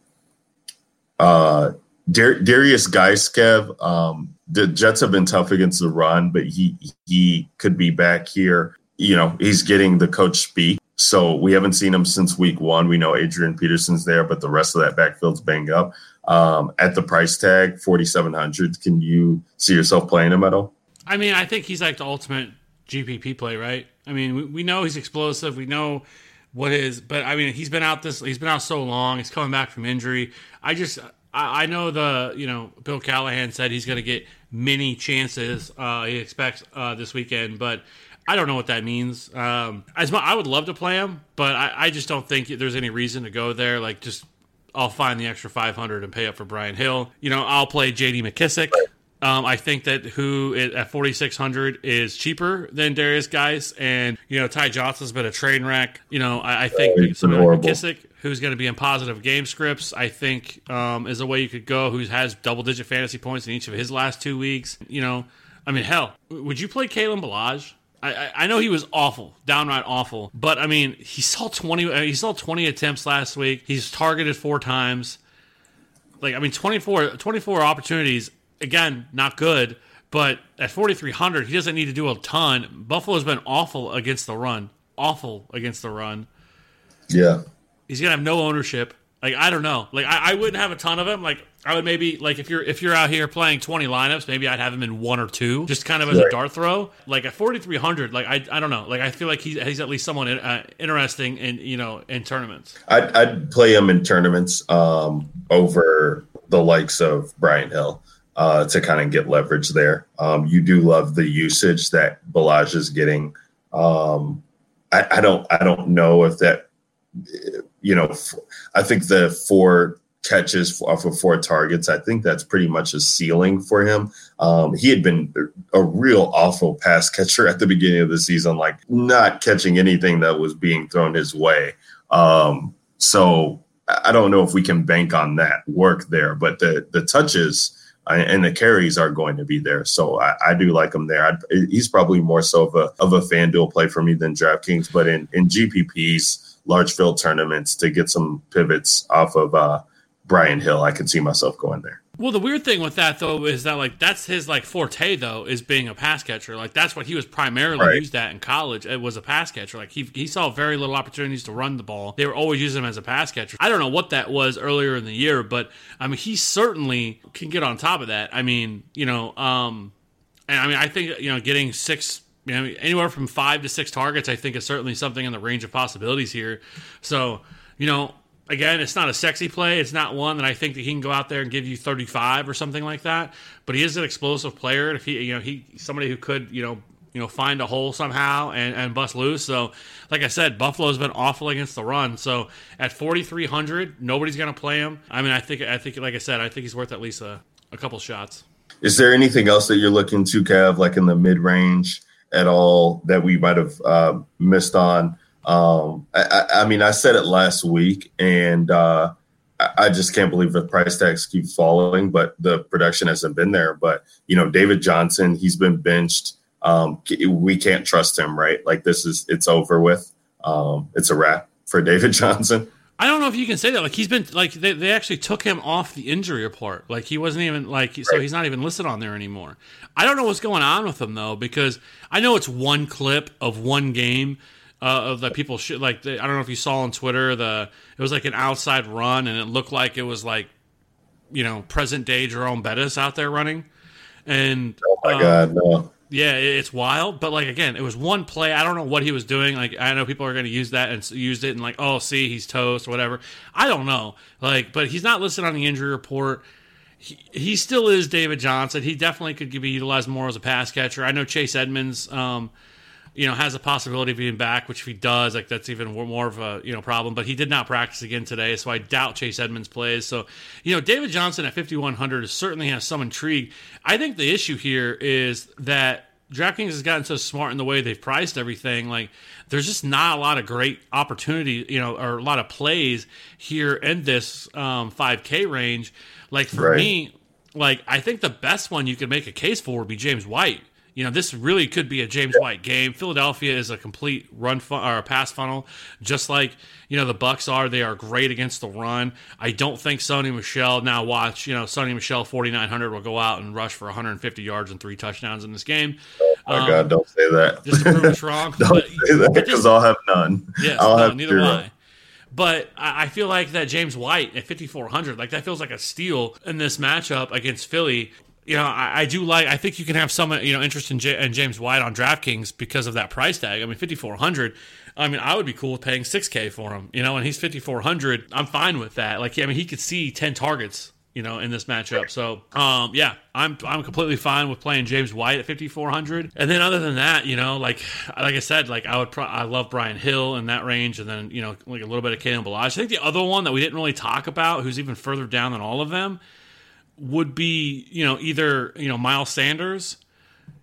Uh, Dar- Derrius Guice, Kev, um, the Jets have been tough against the run, but he he could be back here you know, he's getting the coach speak. So we haven't seen him since week one. We know Adrian Peterson's there, but the rest of that backfield's banged up. Um, at the price tag, 4,700, can you see yourself playing him at all? I mean, I think he's like the ultimate GPP play, right? I mean, we, we know he's explosive. We know what is, but I mean, he's been out this, he's been out so long. He's coming back from injury. I just, I, know the, you know, Bill Callahan said he's going to get many chances. Uh, he expects uh, this weekend, but I don't know what that means. Um, as much, I would love to play him, but I, I, just don't think there's any reason to go there. Like, just I'll find the extra 500 and pay up for Brian Hill. You know, I'll play J.D. McKissic. Um, I think that who at 4600 is cheaper than Derrius Guice, and you know Ty Johnson's been a train wreck. You know, I, I think yeah, somebody like McKissic, who's going to be in positive game scripts, I think um, is a way you could go. Who has double digit fantasy points in each of his last two weeks. You know, I mean, hell, would you play Kalen Ballage? I, I know he was awful, downright awful. But I mean, he saw twenty. Uh, he saw twenty attempts last week. He's targeted four times. Like I mean, 24, 24 opportunities. Again, not good. But at forty three hundred, he doesn't need to do a ton. Buffalo's been awful against the run. Awful against the run. Yeah. He's gonna have no ownership. Like I don't know. Like I, I wouldn't have a ton of him. Like I would maybe like if you're if you're out here playing 20 lineups, maybe I'd have him in one or two, just kind of as right. a dart throw. Like at 4300, like I, I don't know, like I feel like he's he's at least someone uh, interesting in you know in tournaments. I'd, I'd play him in tournaments um, over the likes of Brian Hill. Uh, to kind of get leverage there, um, you do love the usage that Ballage is getting. Um, I, I don't, I don't know if that, you know, I think the four catches off of four targets. I think that's pretty much a ceiling for him. Um, he had been a real awful pass catcher at the beginning of the season, like not catching anything that was being thrown his way. Um, so I don't know if we can bank on that work there, but the the touches uh, and the carries are going to be there. So I, I do like him there. I'd, he's probably more so of a of a FanDuel play for me than DraftKings, but in in GPPs. Large field tournaments to get some pivots off of uh, Brian Hill, I could see myself going there. Well, the weird thing with that though is that like that's his like forte though is being a pass catcher. Like that's what he was primarily right. used at in college. It was a pass catcher. Like he he saw very little opportunities to run the ball. They were always using him as a pass catcher. I don't know what that was earlier in the year, but I mean he certainly can get on top of that. I mean, you know, um and I mean I think you know getting six you know, anywhere from five to six targets, I think is certainly something in the range of possibilities here. So, you know, again, it's not a sexy play. It's not one that I think that he can go out there and give you 35 or something like that. But he is an explosive player. If he, you know, he somebody who could, you know, you know, find a hole somehow and, and bust loose. So, like I said, Buffalo's been awful against the run. So at 4,300, nobody's going to play him. I mean, I think, I think, like I said, I think he's worth at least a, a couple shots. Is there anything else that you're looking to, Kev, like in the mid range at all that we might have uh, missed on? Um, I, I, mean, I said it last week, and uh, I just can't believe the price tags keep falling, but the production hasn't been there. But you know, David Johnson, he's been benched. Um, we can't trust him, right? Like this is it's over with. Um, it's a wrap for David Johnson. I don't know if you can say that. Like he's been like they, they actually took him off the injury report. Like he wasn't even like right. so he's not even listed on there anymore. I don't know what's going on with him though because I know it's one clip of one game uh, of the people sh- like the, I don't know if you saw on Twitter the it was like an outside run and it looked like it was like you know present day Jerome Bettis out there running. And oh my um, god no. yeah it's wild. But like again it was one play. I don't know what he was doing. Like I know people are going to use that and used it and like oh see he's toast or whatever. I don't know. Like but he's not listed on the injury report. He, he still is David Johnson. He definitely could be utilized more as a pass catcher. I know Chase Edmonds um, you know, has a possibility of being back, which if he does, like that's even more of a you know problem. But he did not practice again today, so I doubt Chase Edmonds plays. So, you know, David Johnson at 5100 certainly has some intrigue. I think the issue here is that DraftKings has gotten so smart in the way they've priced everything. Like, there's just not a lot of great opportunity, you know, or a lot of plays here in this um, 5K range. Like for Right. me, like I think the best one you could make a case for would be James White. You know, this really could be a James White game. Philadelphia is a complete run fun- or a pass funnel, just like you know the Bucks are. They are great against the run. I don't think Sony Michel. Now watch, you know, Sony Michel forty nine hundred will go out and rush for 150 yards and three touchdowns in this game. Oh my Um, God, don't say that. Just to prove us wrong. don't But- say that because I'll have none. Yes, I'll no, have neither zero. will I. But I I feel like that James White at 5,400, like that feels like a steal in this matchup against Philly. You know, I, I do like. I think you can have some, you know, interest in, J- in James White on DraftKings because of that price tag. I mean, 5,400. I mean, I would be cool with paying 6K for him. You know, and he's 5,400. I'm fine with that. Like, I mean, he could see 10 targets. You know, in this matchup, so um, yeah, I'm I'm completely fine with playing James White at 5400. And then other than that, you know, like like I said, like I would pro- I love Brian Hill in that range, and then you know like a little bit of Kalen Ballage. I think the other one that we didn't really talk about, who's even further down than all of them, would be you know either you know Miles Sanders,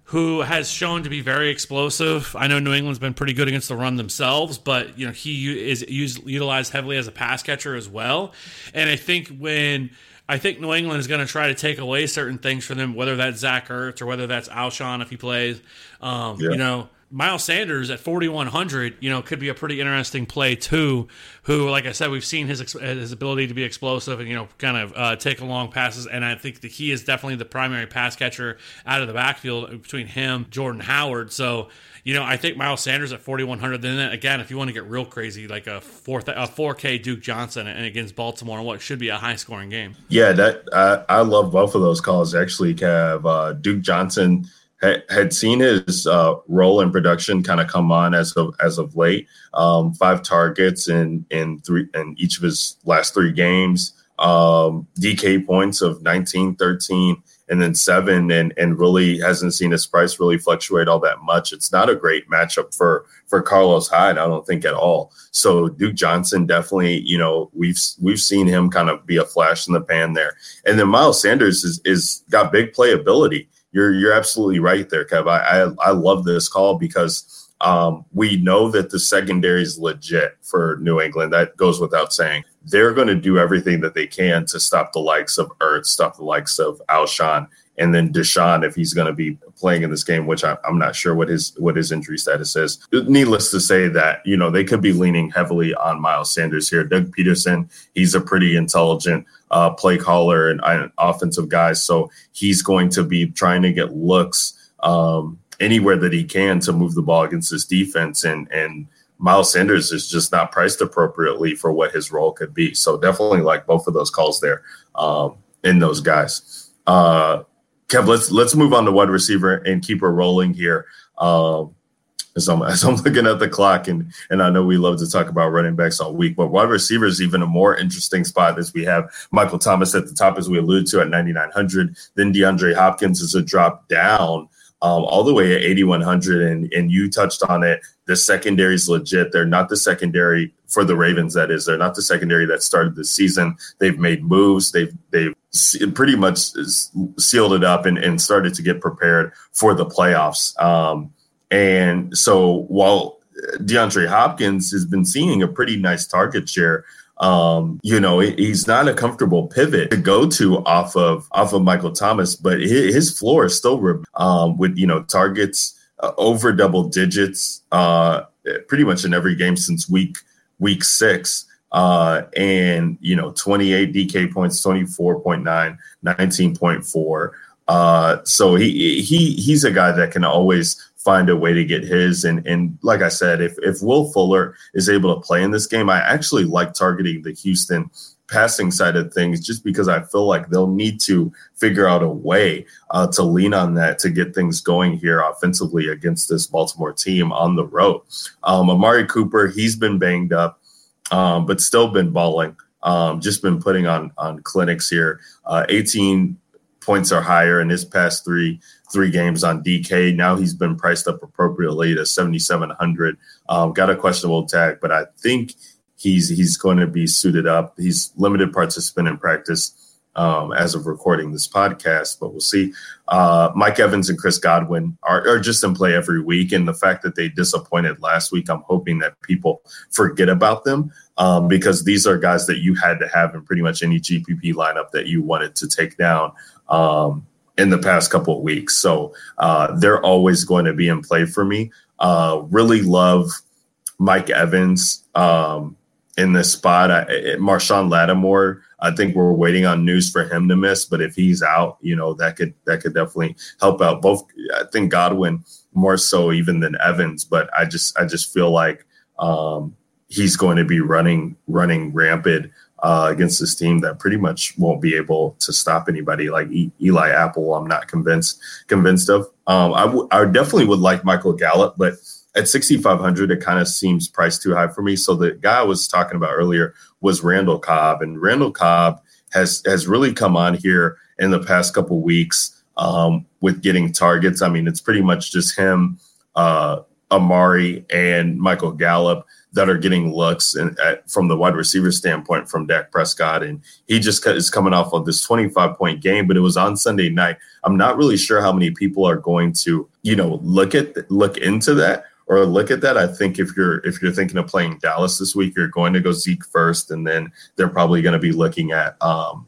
who has shown to be very explosive. I know New England's been pretty good against the run themselves, but you know he is used, utilized heavily as a pass catcher as well. And I think when I think New England is going to try to take away certain things from them, whether that's Zach Ertz or whether that's Alshon if he plays. Um, Yeah. You know, Miles Sanders at 4,100, you know, could be a pretty interesting play too. Who, like I said, we've seen his his ability to be explosive and you know, kind of uh, take long passes, and I think that he is definitely the primary pass catcher out of the backfield between him, Jordan Howard. So, you know, I think Miles Sanders at 4,100. Then again, if you want to get real crazy, like a four a 4K Duke Johnson and against Baltimore, and what should be a high scoring game. Yeah, that I, I love both of those calls. Actually, have uh, Duke Johnson had seen his uh, role in production kind of come on as of as of late. Um, five targets in in three in each of his last three games. Um, DK points of 19, 13, and then seven, and and really hasn't seen his price really fluctuate all that much. It's not a great matchup for for Carlos Hyde, I don't think at all. So Duke Johnson definitely, you know, we've we've seen him kind of be a flash in the pan there. And then Miles Sanders is is got big playability. You're you're absolutely right there, Kev. I I, I love this call because um, we know that the secondary is legit for New England. That goes without saying. They're going to do everything that they can to stop the likes of Ertz, stop the likes of Alshon, and then DeSean if he's going to be playing in this game, which I, I'm not sure what his what his injury status is. Needless to say that you know they could be leaning heavily on Miles Sanders here. Doug Pederson, he's a pretty intelligent uh, play caller and uh, offensive guys. so he's going to be trying to get looks um, anywhere that he can to move the ball against this defense and and. Miles Sanders is just not priced appropriately for what his role could be. So definitely like both of those calls there um, in those guys. Uh, Kev, let's let's move on to wide receiver and keep her rolling here. Um, as I'm, as I'm looking at the clock, and and I know we love to talk about running backs all week, but wide receiver is even a more interesting spot as we have Michael Thomas at the top, as we alluded to at 9,900. Then DeAndre Hopkins is a drop down um, all the way at 8,100, and and you touched on it. The secondary is legit. They're not the secondary for the Ravens. That is, they're not the secondary that started the season. They've made moves. They've they've pretty much sealed it up and, and started to get prepared for the playoffs. Um, and so while DeAndre Hopkins has been seeing a pretty nice target share, um, you know, he's not a comfortable pivot to go to off of off of Michael Thomas, but his, his floor is still um, with you know targets uh, over double digits, uh, pretty much in every game since week week six. Uh, and you know, 28 DK points, 24.9, 19.4. Uh, so he he he's a guy that can always find a way to get his. And and like I said, if if Will Fuller is able to play in this game, I actually like targeting the Houston passing side of things just because I feel like they'll need to figure out a way uh, to lean on that to get things going here offensively against this Baltimore team on the road. Um, Amari Cooper, he's been banged up, um, but still been balling. Um, just been putting on on clinics here. Uh, 18 points are higher in his past three three games on DK. Now he's been priced up appropriately to 7,700. Um, got a questionable tag, but I think he's he's going to be suited up. He's limited participant in practice. um, as of recording this podcast, but we'll see. Uh, Mike Evans and Chris Godwin are, are, just in play every week. And the fact that they disappointed last week, I'm hoping that people forget about them um, because these are guys that you had to have in pretty much any GPP lineup that you wanted to take down. Um, in the past couple of weeks. So uh, they're always going to be in play for me. Uh, really love Mike Evans um, in this spot. I, Marshon Lattimore I think we're waiting on news for him to miss, but if he's out, you know that could that could definitely help out. Both, I think Godwin more so even than Evans, but I just I just feel like um, he's going to be running running rampant uh, against this team that pretty much won't be able to stop anybody like e- Eli Apple. I'm not convinced convinced of. Um, I, w- I definitely would like Michael Gallup, but at 6,500, it kind of seems priced too high for me. So the guy I was talking about earlier was Randall Cobb, and Randall Cobb has has really come on here in the past couple weeks um, with getting targets. I mean, it's pretty much just him, uh, Amari, and Michael Gallup that are getting looks and from the wide receiver standpoint from Dak Prescott, and he just is coming off of this 25 point game, but it was on Sunday night. I'm not really sure how many people are going to, you know, look at look into that or look at that. I think if you're if you're thinking of playing Dallas this week, you're going to go Zeke first, and then they're probably going to be looking at um,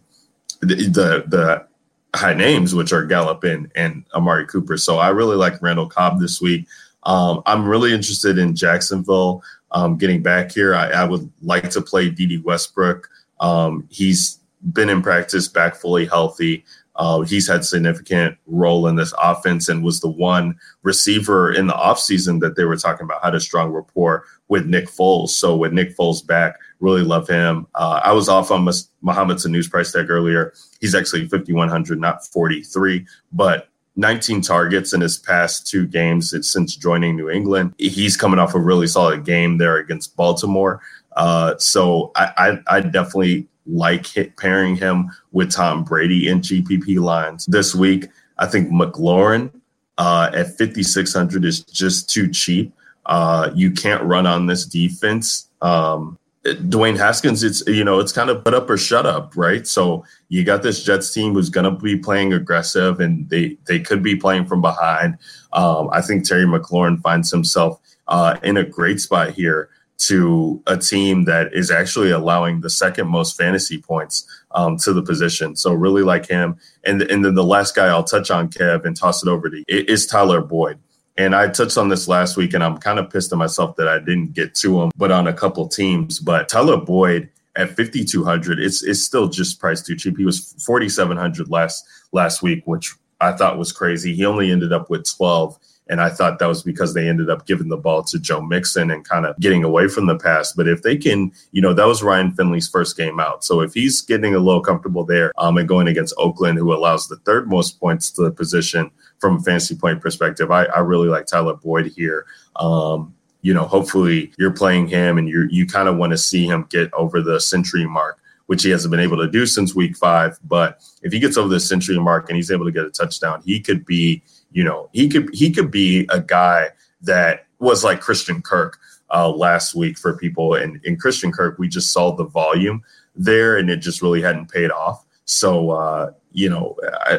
the, the, the high names, which are Gallup and and Amari Cooper. So I really like Randall Cobb this week. Um, I'm really interested in Jacksonville um, getting back here. I, I, would like to play Dede Westbrook. Um, he's been in practice, back fully healthy. Uh, he's had significant role in this offense and was the one receiver in the offseason that they were talking about had a strong rapport with Nick Foles. So with Nick Foles back, really love him. Uh, I was off on Mohamed Sanu's price tag earlier. He's actually 5,100, not 43, but 19 targets in his past two games since joining New England. He's coming off a really solid game there against Baltimore. Uh, so I, I, I definitely like hit, pairing him with Tom Brady in GPP lines this week. I think McLaurin uh, at 5,600 is just too cheap. Uh, you can't run on this defense. Um, Dwayne Haskins, it's you know, it's kind of put up or shut up, right? So you got this Jets team who's going to be playing aggressive, and they they could be playing from behind. Um, I think Terry McLaurin finds himself uh, in a great spot here to a team that is actually allowing the second most fantasy points um, to the position. So really like him. And and then the last guy I'll touch on, Kev, and toss it over to you is Tyler Boyd. And I touched on this last week, and I'm kind of pissed at myself that I didn't get to him, but on a couple teams. But Tyler Boyd at 5200, it's it's still just priced too cheap. He was 4700 last last week, which I thought was crazy. He only ended up with 12 and I thought that was because they ended up giving the ball to Joe Mixon and kind of getting away from the pass. But if they can, you know, that was Ryan Finley's first game out. So if he's getting a little comfortable there um, and going against Oakland, who allows the third most points to the position from a fantasy point perspective, I, I really like Tyler Boyd here. Um, you know, hopefully you're playing him and you you kind of want to see him get over the century mark which he hasn't been able to do since week five. But if he gets over the century mark and he's able to get a touchdown, he could be you know, he could he could be a guy that was like Christian Kirk uh, last week for people. And in Christian Kirk, we just saw the volume there, and it just really hadn't paid off. So uh, you know,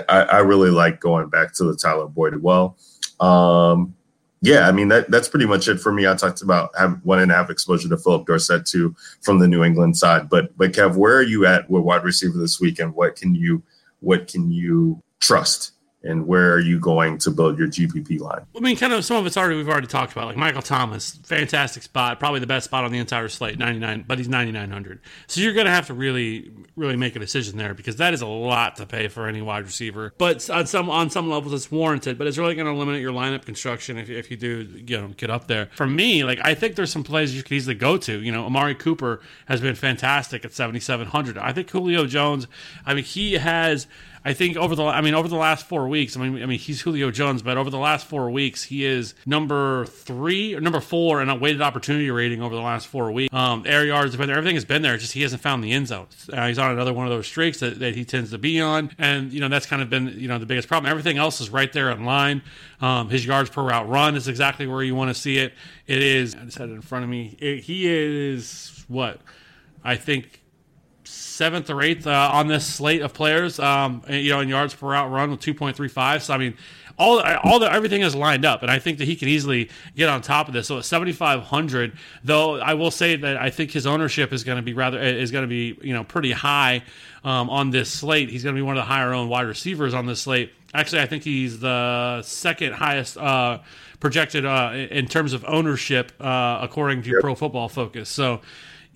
I, I really like going back to the Tyler Boyd well. Um, yeah, I mean that that's pretty much it for me. I talked about have one and a half exposure to Phillip Dorsett too from the New England side. But but Kev, where are you at with wide receiver this week, and what can you what can you trust and where are you going to build your GPP line? I mean, kind of some of it's already we've already talked about, like Michael Thomas, fantastic spot, probably the best spot on the entire slate, ninety nine, but he's ninety nine hundred. So you're going to have to really, really make a decision there because that is a lot to pay for any wide receiver. But on some on some levels, it's warranted, but it's really going to limit your lineup construction if, if you do you know get up there. For me, like I think there's some plays you could easily go to. You know, Amari Cooper has been fantastic at seventy seven hundred. I think Julio Jones. I mean, he has I think over the I mean over the last four weeks, I mean I mean he's Julio Jones, but over the last four weeks he is number three or number four in a weighted opportunity rating over the last four weeks. Um, air yards there, everything has been there. Just he hasn't found the end zone. Uh, he's on another one of those streaks that, that he tends to be on, and you know that's kind of been you know the biggest problem. Everything else is right there in line. Um, his yards per route run is exactly where you want to see it. It is. I just had it in front of me. It, he is what I think seventh or eighth uh, on this slate of players. Um, you know, in yards per route run with 2.35. So I mean, all all the everything is lined up, and I think that he can easily get on top of this. So at 7,500, though, I will say that I think his ownership is going to be rather is going to be you know pretty high um, on this slate. He's going to be one of the higher owned wide receivers on this slate. Actually, I think he's the second highest uh, projected uh, in terms of ownership uh, according to yep. Pro Football Focus. So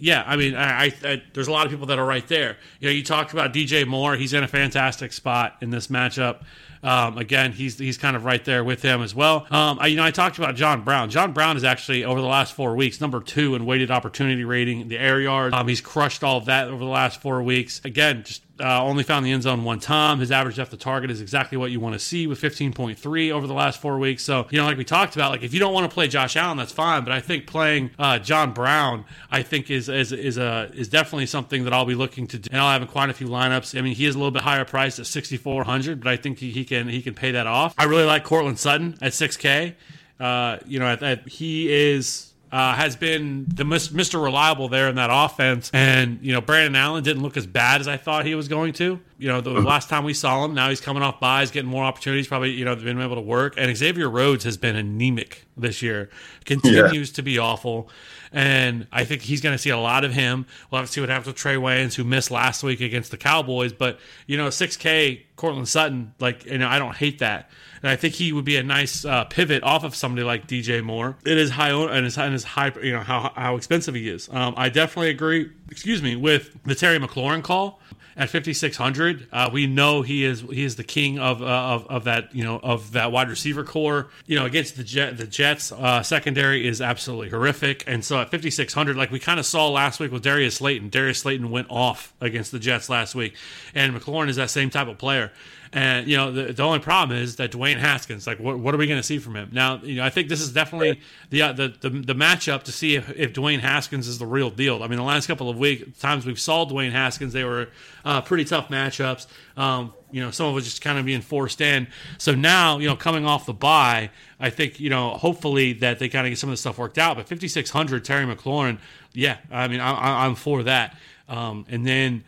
yeah, I mean, I, I, there's a lot of people that are right there. You know, you talked about DJ Moore; he's in a fantastic spot in this matchup. Um, again, he's he's kind of right there with him as well. Um, I, you know, I talked about John Brown. John Brown is actually over the last four weeks number two in weighted opportunity rating, the air yards. Um, he's crushed all of that over the last four weeks. Again, just uh, only found the end zone one time. His average depth of target is exactly what you want to see with 15.3 over the last four weeks. So, you know, like we talked about, like if you don't want to play Josh Allen, that's fine. But I think playing uh, John Brown, I think is is is a is definitely something that I'll be looking to do. And I'll have quite a few lineups. I mean, he is a little bit higher priced at 6,400, but I think he, he can he can pay that off. I really like Courtland Sutton at 6K. Uh, you know, at, at, he is uh, has been the Mr. Reliable there in that offense. And, you know, Brandon Allen didn't look as bad as I thought he was going to. You know, the mm-hmm. last time we saw him, now he's coming off buys, getting more opportunities, probably, you know, been able to work. And Xavier Rhodes has been anemic this year, continues yeah. to be awful. And I think he's going to see a lot of him. We'll have to see what happens with Trae Waynes, who missed last week against the Cowboys. But, you know, 6K, Courtland Sutton, like, you know, I don't hate that and I think he would be a nice uh, pivot off of somebody like DJ Moore. It is high and his, and his high, you know how how expensive he is. Um, I definitely agree. Excuse me with the Terry McLaurin call at 5600 uh, we know he is he is the king of, uh, of of that you know of that wide receiver core you know against the jet the jets uh, secondary is absolutely horrific and so at 5600 like we kind of saw last week with darius slayton darius slayton went off against the jets last week and mclaurin is that same type of player and you know, the, the only problem is that Dwayne Haskins. Like, what, what are we going to see from him now? You know, I think this is definitely the uh, the, the, the matchup to see if, if Dwayne Haskins is the real deal. I mean, the last couple of weeks times we've saw Dwayne Haskins, they were uh, pretty tough matchups. Um, you know, some of it just kind of being forced in. So now, you know, coming off the bye, I think you know, hopefully that they kind of get some of the stuff worked out. But 5600 Terry McLaurin, yeah, I mean, I, I'm for that. Um, and then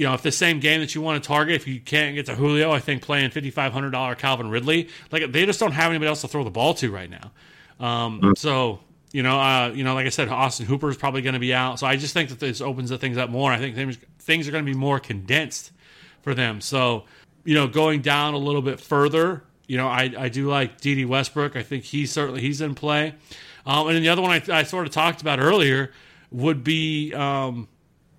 you know, if the same game that you want to target, if you can't get to Julio, I think playing fifty five hundred dollar Calvin Ridley, like they just don't have anybody else to throw the ball to right now. Um, mm. So you know, uh, you know, like I said, Austin Hooper is probably going to be out. So I just think that this opens the things up more. I think things, things are going to be more condensed for them. So you know, going down a little bit further, you know, I, I do like Dede Westbrook. I think he's certainly he's in play. Um, and then the other one I, I, sort of talked about earlier would be um,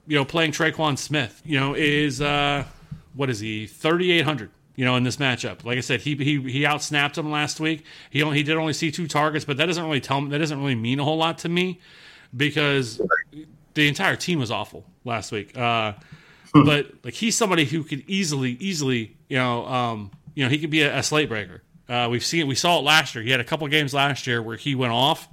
you know, playing Tre'Quan Smith, you know, is uh, what is he, thirty eight hundred. You know, in this matchup, like I said, he he he outsnapped him last week. He only he did only see two targets, but that doesn't really tell me that doesn't really mean a whole lot to me because the entire team was awful last week. Uh, but like he's somebody who could easily easily you know um, you know he could be a, a slate breaker. Uh, we've seen we saw it last year. He had a couple games last year where he went off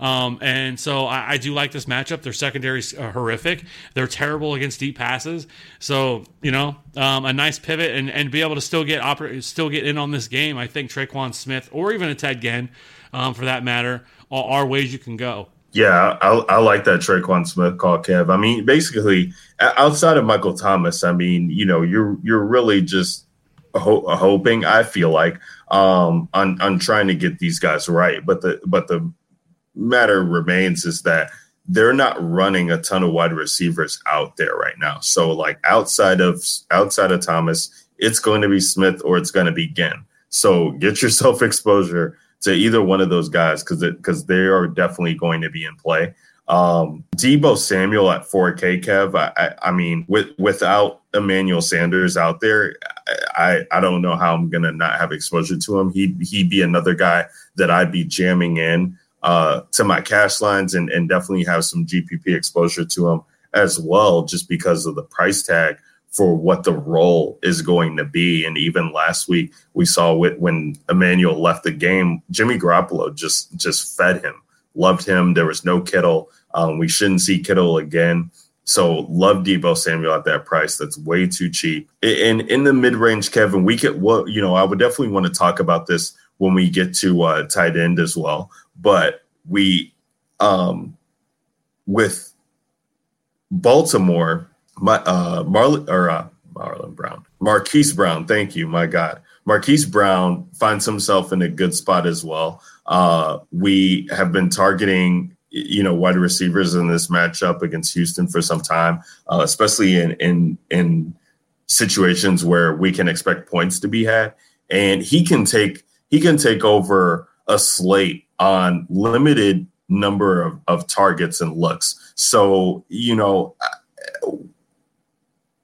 um, and so I, I, do like this matchup. Their secondary uh, horrific. They're terrible against deep passes. So you know, um, a nice pivot and, and be able to still get oper- still get in on this game. I think Tre'Quan Smith or even a Ted Ginn, um, for that matter, are, are ways you can go. Yeah, I, I, like that Tre'Quan Smith call, Kev. I mean, basically, outside of Michael Thomas, I mean, you know, you're you're really just ho- hoping. I feel like um, on on trying to get these guys right, but the but the matter remains is that they're not running a ton of wide receivers out there right now. So like outside of outside of Thomas, it's going to be Smith or it's going to be Ginn. So get yourself exposure to either one of those guys because because they are definitely going to be in play. Um, Deebo Samuel at 4K, Kev. I, I, I, mean, with without Emmanuel Sanders out there, I, I don't know how I'm gonna not have exposure to him. He he'd be another guy that I'd be jamming in uh, to my cash lines and, and definitely have some GPP exposure to them as well, just because of the price tag for what the role is going to be. And even last week, we saw when Emmanuel left the game, Jimmy Garoppolo just just fed him, loved him. There was no Kittle. Um, we shouldn't see Kittle again. So love Deebo Samuel at that price. That's way too cheap. In in the mid range, Kevin, we could what you know. I would definitely want to talk about this when we get to uh, tight end as well but we um with Baltimore, my uh Marlon or uh, Marlon Brown, Marquise Brown. Thank you, my God. Marquise Brown finds himself in a good spot as well. Uh, we have been targeting, you know, wide receivers in this matchup against Houston for some time, uh, especially in in in situations where we can expect points to be had, and he can take he can take over a slate on limited number of, of targets and looks. So you know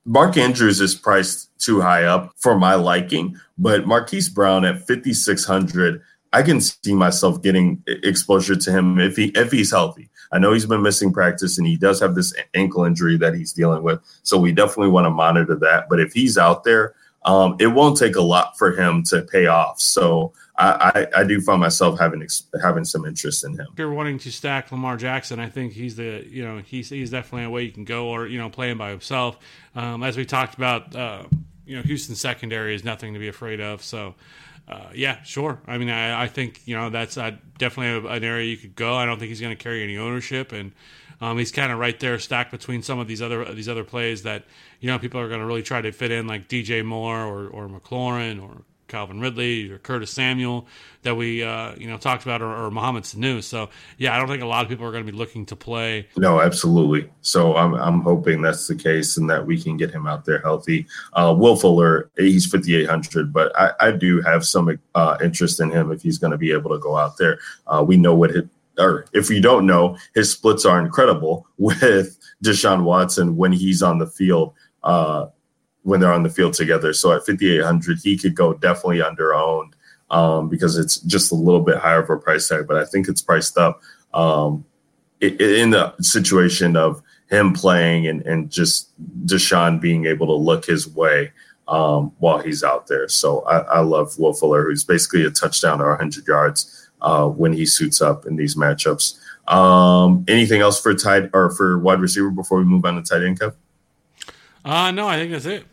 Mark Andrews is priced too high up for my liking, but Marquise Brown at 5600 I can see myself getting exposure to him if he if he's healthy. I know he's been missing practice and he does have this ankle injury that he's dealing with, so we definitely want to monitor that. But if he's out there, um, it won't take a lot for him to pay off. So I, I, I, do find myself having having some interest in him. If you're wanting to stack Lamar Jackson, I think he's the you know he's he's definitely a way you can go, or you know playing by himself. Um, as we talked about, uh, you know Houston secondary is nothing to be afraid of. So. Uh, yeah, sure. I mean, I, I think you know that's uh, definitely an area you could go. I don't think he's going to carry any ownership, and um, he's kind of right there, stacked between some of these other these other plays that you know people are going to really try to fit in, like DJ Moore or or McLaurin or Calvin Ridley or Curtis Samuel that we uh, you know talked about, or, or Mohamed Sanu. So yeah, I don't think a lot of people are going to be looking to play. No, absolutely. So I'm I'm hoping that's the case and that we can get him out there healthy. Uh, Will Fuller, he's 5800, but I, I do have some uh, interest in him if he's going to be able to go out there. Uh, we know what his, or if you don't know, his splits are incredible with Deshaun Watson when he's on the field. Uh, when they're on the field together. So at 5,800, he could go definitely under owned um, because it's just a little bit higher of a price tag, but I think it's priced up um, in the situation of him playing and, and just Deshaun being able to look his way um, while he's out there. So I, I, love Will Fuller, who's basically a touchdown or 100 yards uh, when he suits up in these matchups. Um, anything else for tight or for wide receiver before we move on to tight end, Kev? Uh, no, I think that's it.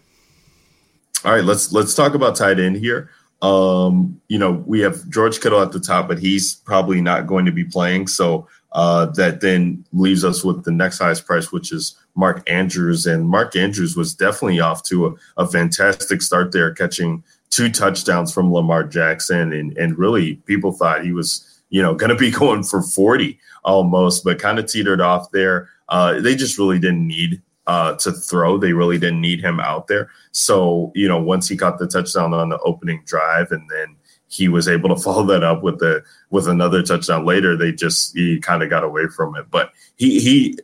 All right, let's let's talk about tight end here. Um, you know, we have George Kittle at the top, but he's probably not going to be playing. So uh, that then leaves us with the next highest price, which is Mark Andrews. And Mark Andrews was definitely off to a, a fantastic start there, catching two touchdowns from Lamar Jackson. And, and really, people thought he was, you know, going to be going for 40 almost, but kind of teetered off there. Uh, they just really didn't need uh, to throw. They really didn't need him out there. So, you know, once he got the touchdown on the opening drive and then he was able to follow that up with the with another touchdown later, they just he kind of got away from it. But he he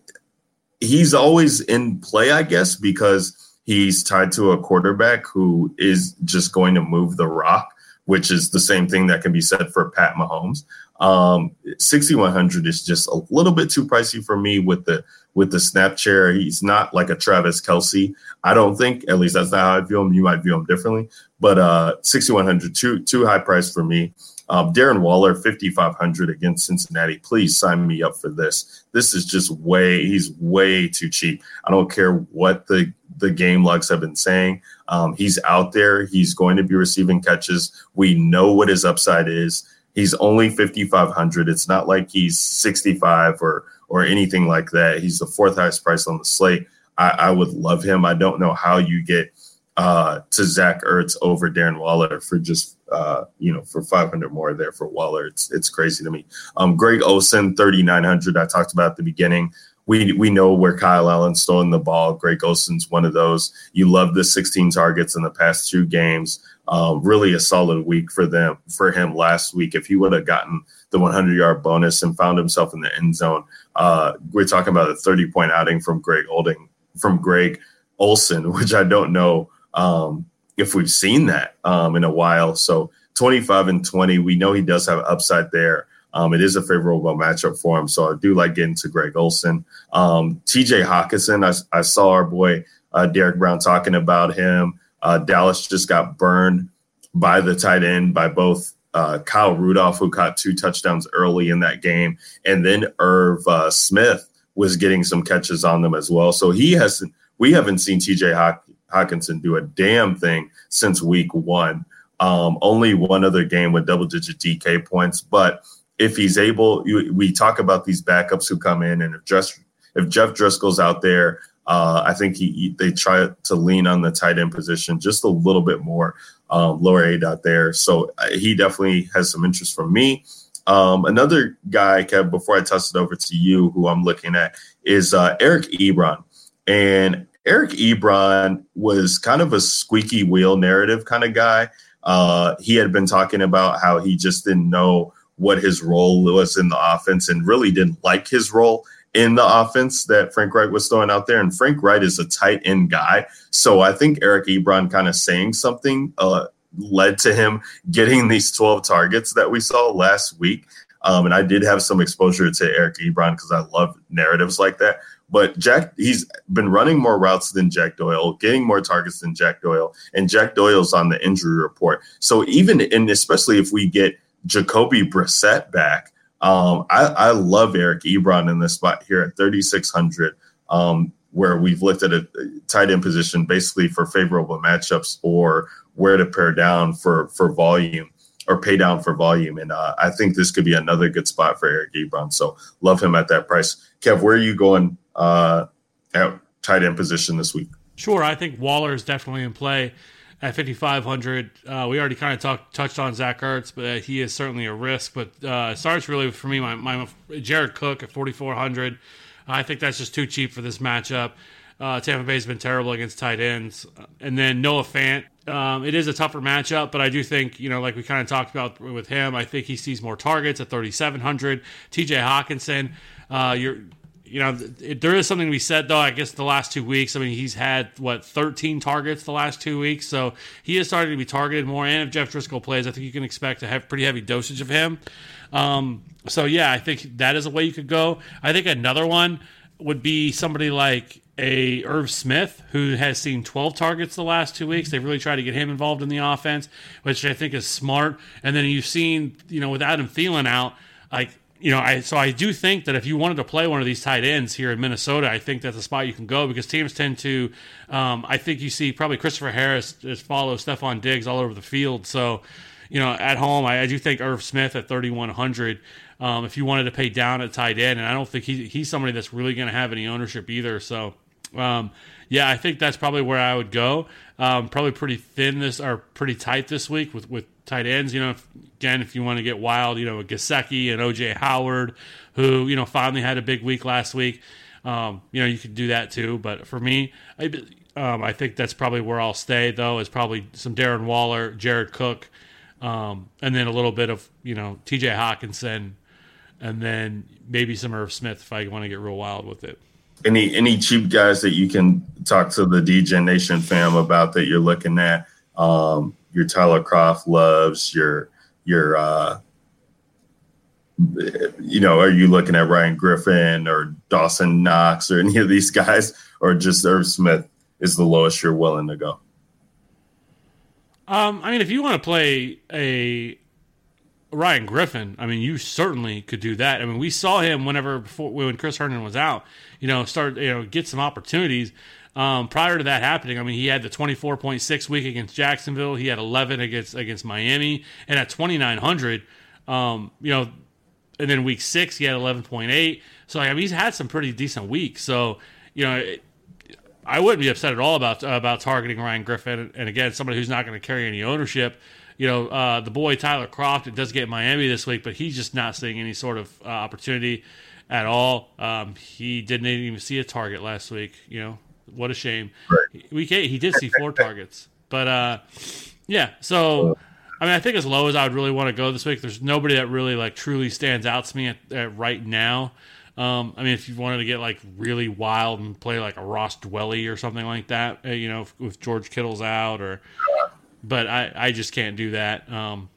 he's always in play, I guess, because he's tied to a quarterback who is just going to move the rock, which is the same thing that can be said for Pat Mahomes. Um, 6100 is just a little bit too pricey for me with the with the snap chair. He's not like a Travis Kelce. I don't think, at least that's not how I view him. You might view him differently, but uh, 6,100, too, too high price for me. Um, Darren Waller, 5,500 against Cincinnati. Please sign me up for this. This is just way, he's way too cheap. I don't care what the, the game logs have been saying. Um, he's out there. He's going to be receiving catches. We know what his upside is. He's only 5,500. It's not like he's 65 or or anything like that. He's the fourth highest price on the slate. I, I would love him. I don't know how you get uh, to Zach Ertz over Darren Waller for just uh, you know for 500 more there for Waller. It's it's crazy to me. Um, Greg Olsen 3900. I talked about at the beginning. We we know where Kyle Allen's throwing the ball. Greg Olsen's one of those. You love the 16 targets in the past two games. Uh, really a solid week for them for him last week. If he would have gotten the 100 yard bonus and found himself in the end zone, uh, we're talking about a 30 point outing from Greg from Greg Olsen, which I don't know um, if we've seen that um, in a while. So 25 and 20, we know he does have upside there. Um, it is a favorable matchup for him. So I do like getting to Greg Olsen. Um, TJ Hockenson, I, I, saw our boy uh, Derek Brown talking about him. Uh, Dallas just got burned by the tight end by both uh, Kyle Rudolph, who caught two touchdowns early in that game, and then Irv uh, Smith was getting some catches on them as well. So he hasn't. We haven't seen T.J. Hockenson do a damn thing since week one. Um, only one other game with double-digit DK points, but if he's able, you, we talk about these backups who come in, and if if Jeff Driskel's out there, Uh, I think he, he, they try to lean on the tight end position just a little bit more, um, lower A dot there. So uh, he definitely has some interest from me. Um, another guy, Kev, before I toss it over to you, who I'm looking at is uh, Eric Ebron. And Eric Ebron was kind of a squeaky wheel narrative kind of guy. Uh, he had been talking about how he just didn't know what his role was in the offense and really didn't like his role in the offense that Frank Reich was throwing out there. And Frank Reich is a tight end guy. So I think Eric Ebron kind of saying something uh, led to him getting these 12 targets that we saw last week. Um, and I did have some exposure to Eric Ebron because I love narratives like that. But Jack, he's been running more routes than Jack Doyle, getting more targets than Jack Doyle, and Jack Doyle's on the injury report. So even and especially if we get Jacoby Brissett back, um, I, I, love Eric Ebron in this spot here at 3,600, um, where we've looked at a tight end position basically for favorable matchups or where to pair down for for volume or pay down for volume. And uh, I think this could be another good spot for Eric Ebron. So love him at that price. Kev, where are you going uh, at tight end position this week? Sure, I think Waller is definitely in play at 5,500. Uh, we already kind of talked touched on Zach Ertz, but he is certainly a risk. But uh, starts really for me, my, my Jared Cook at 4,400. I think that's just too cheap for this matchup. Uh, Tampa Bay's been terrible against tight ends, and then Noah Fant. Um, it is a tougher matchup, but I do think you know, like we kind of talked about with him, I think he sees more targets at 3,700. T.J. Hockenson, uh, you're you know, it, there is something to be said though. I guess the last two weeks, I mean, he's had what 13 targets the last two weeks, so he is starting to be targeted more. And if Jeff Driskel plays, I think you can expect to have pretty heavy dosage of him. Um, so yeah, I think that is a way you could go. I think another one would be somebody like a Irv Smith who has seen 12 targets the last two weeks. They've really tried to get him involved in the offense, which I think is smart. And then you've seen, you know, with Adam Thielen out, like you know, I so I do think that if you wanted to play one of these tight ends here in Minnesota, I think that's a spot you can go because teams tend to. Um, I think you see probably Christopher Harris just follow Stefon Diggs all over the field. So, you know, at home, I, I do think Irv Smith at thirty one hundred. Um, if you wanted to pay down at tight end, and I don't think he, he's somebody that's really going to have any ownership either. So, um, yeah, I think that's probably where I would go. Um, probably pretty thin this or pretty tight this week with with tight ends. You know, if, again, if you want to get wild, you know, Gesicki and OJ Howard, who you know finally had a big week last week. Um, you know, you could do that too. But for me, I, um, I think that's probably where I'll stay. Though is probably some Darren Waller, Jared Cook, um, and then a little bit of you know T.J. Hockenson, and then maybe some Irv Smith if I want to get real wild with it. Any any cheap guys that you can talk to the DegeNation fam about that you're looking at? Um, your Tyler Kroft loves, your your uh, you know, are you looking at Ryan Griffin or Dawson Knox or any of these guys, or just Irv Smith is the lowest you're willing to go? Um, I mean, if you want to play a Ryan Griffin, I mean, you certainly could do that. I mean, we saw him whenever before when Chris Herndon was out, you know, start you know get some opportunities. Um, prior to that happening, I mean, he had the 24.6 week against Jacksonville. He had 11 against against Miami, and at 2,900, um, you know, and then week six he had 11.8. So I mean, he's had some pretty decent weeks. So you know, it, I wouldn't be upset at all about uh, about targeting Ryan Griffin. And again, somebody who's not going to carry any ownership. You know, uh, the boy Tyler Kroft it does get Miami this week, but he's just not seeing any sort of uh, opportunity at all. Um, he didn't even see a target last week. You know, what a shame. Right. We he did see four targets, but uh, yeah. So I mean, I think as low as I would really want to go this week, there's nobody that really like truly stands out to me at, at right now. Um, I mean, if you wanted to get like really wild and play like a Ross Dwelley or something like that, uh, you know, if, if George Kittle's out or, but I, I just can't do that. Um,